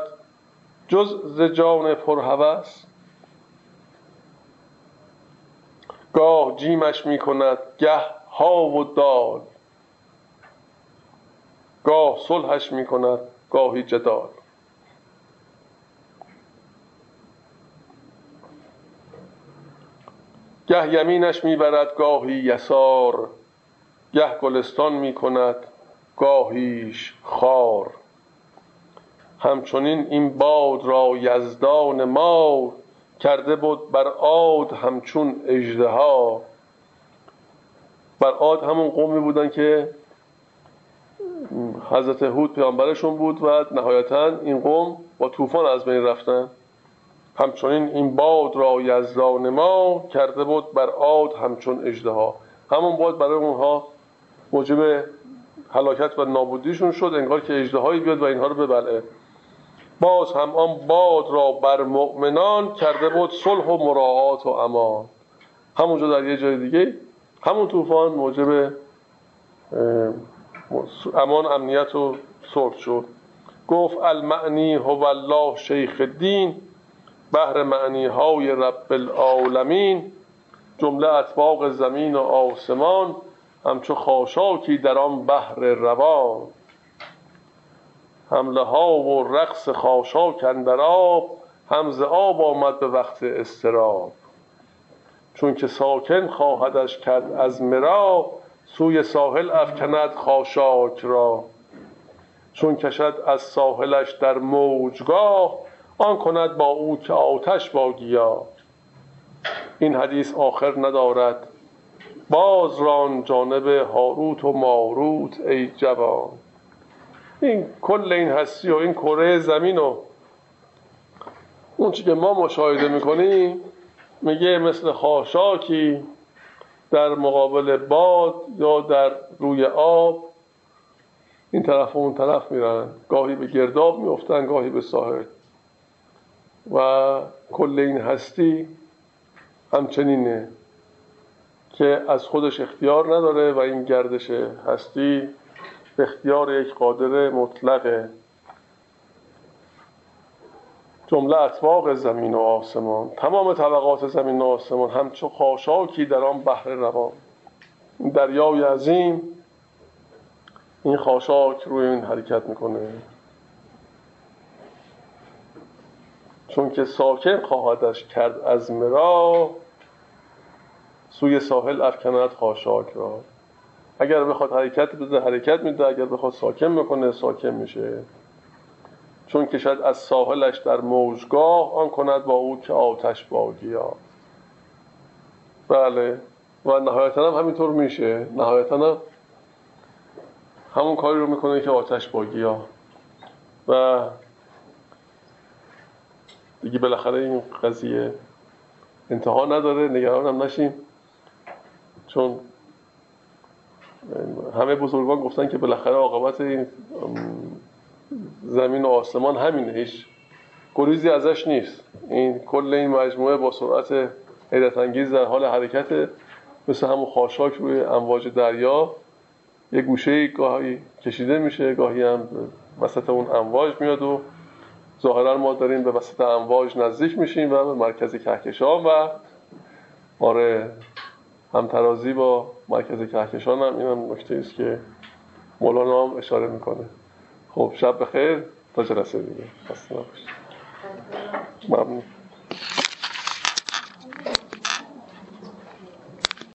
جز ز جان پرهوس گاه جیمش می‌کند گه ها و دال. گاه صلحش می‌کند گاهی جدال. گه یمینش می‌برد گاهی یسار گه گلستان می‌کند گاهیش خار. همچنین این باد را یزدان ما کرده بود بر عاد همچون ها بر عاد همون قومی بودن که حضرت هود پیامبرشون بود و نهایتا این قوم با طوفان از بین رفتن. همچنین این باد را یزدان ما کرده بود بر عاد همچون ها همون باد برای اونها موجب هلاکت و نابودیشون شد انگار که اجدهایی بیاد و اینها رو ببلعه باز هم آن باد را بر مؤمنان کرده بود صلح و مراعات و امان. همونجا در یه جای دیگه همون طوفان موجب امان امنیت و صلح شد. گفت المعنی هو الله شیخ دین بهر معنی های رب العالمین جمله اطباق زمین و آسمان همچو خاشاکی در آن بحر روان. حمله ها و رقص خاشاک اندر آب همز آب آمد به وقت استراب چون که ساکن خواهدش کرد از مرا سوی ساحل افکند خاشاک را. چون کشد از ساحلش در موجگاه آن کند با او که آتش با گیا. این حدیث آخر ندارد. باز ران جانب هاروت و ماروت ای جوان. این کل این هستی و این کره زمین و اون که ما مشاهده می‌کنیم میگه مثل خاشاکی در مقابل باد یا در روی آب. این طرف و اون طرف میرن. گاهی به گرداب میفتن گاهی به ساحل. و کل این هستی همچنینه که از خودش اختیار نداره و این گردش هستی به اختیار یک قادر مطلقه جمله اطباق زمین و آسمان تمام طبقات زمین و آسمان همچو خاشاکی در آن بحر روان. دریای عظیم این خاشاک روی این حرکت می‌کنه. چون که ساکن خواهدش کرد از مرا سوی ساحل افکند خاشاک را. اگر بخواد حرکت بده حرکت میده اگر بخواد ساکن می‌کنه ساکن میشه. چون کشد از ساحلش در موجگاه آن کند با او که آتش با گیا بله. و نهایتا هم همینطور میشه. نهایتا هم همون کاری رو می‌کنه که آتش با گیا و دیگه بالاخره این قضیه انتها نداره نگران هم نشیم چون همه بزرگان گفتن که بالاخره عاقبت این زمین و آسمان همینه هیچ گریزی ازش نیست. این کل این مجموعه با سرعت حیرت انگیز در حال حرکت مثل همون خاشاک روی امواج دریا. یه گوشه گاهی کشیده میشه گاهی هم وسط اون امواج میاد و ظاهرا ما داریم به وسط امواج نزدیک میشیم و به مرکز کهکشان و آره همترازی با مرکز کهکشان هم این هم نکته است که مولانا هم اشاره می‌کنه. خب شب بخیر. تا جلسه دیگه. ممنون.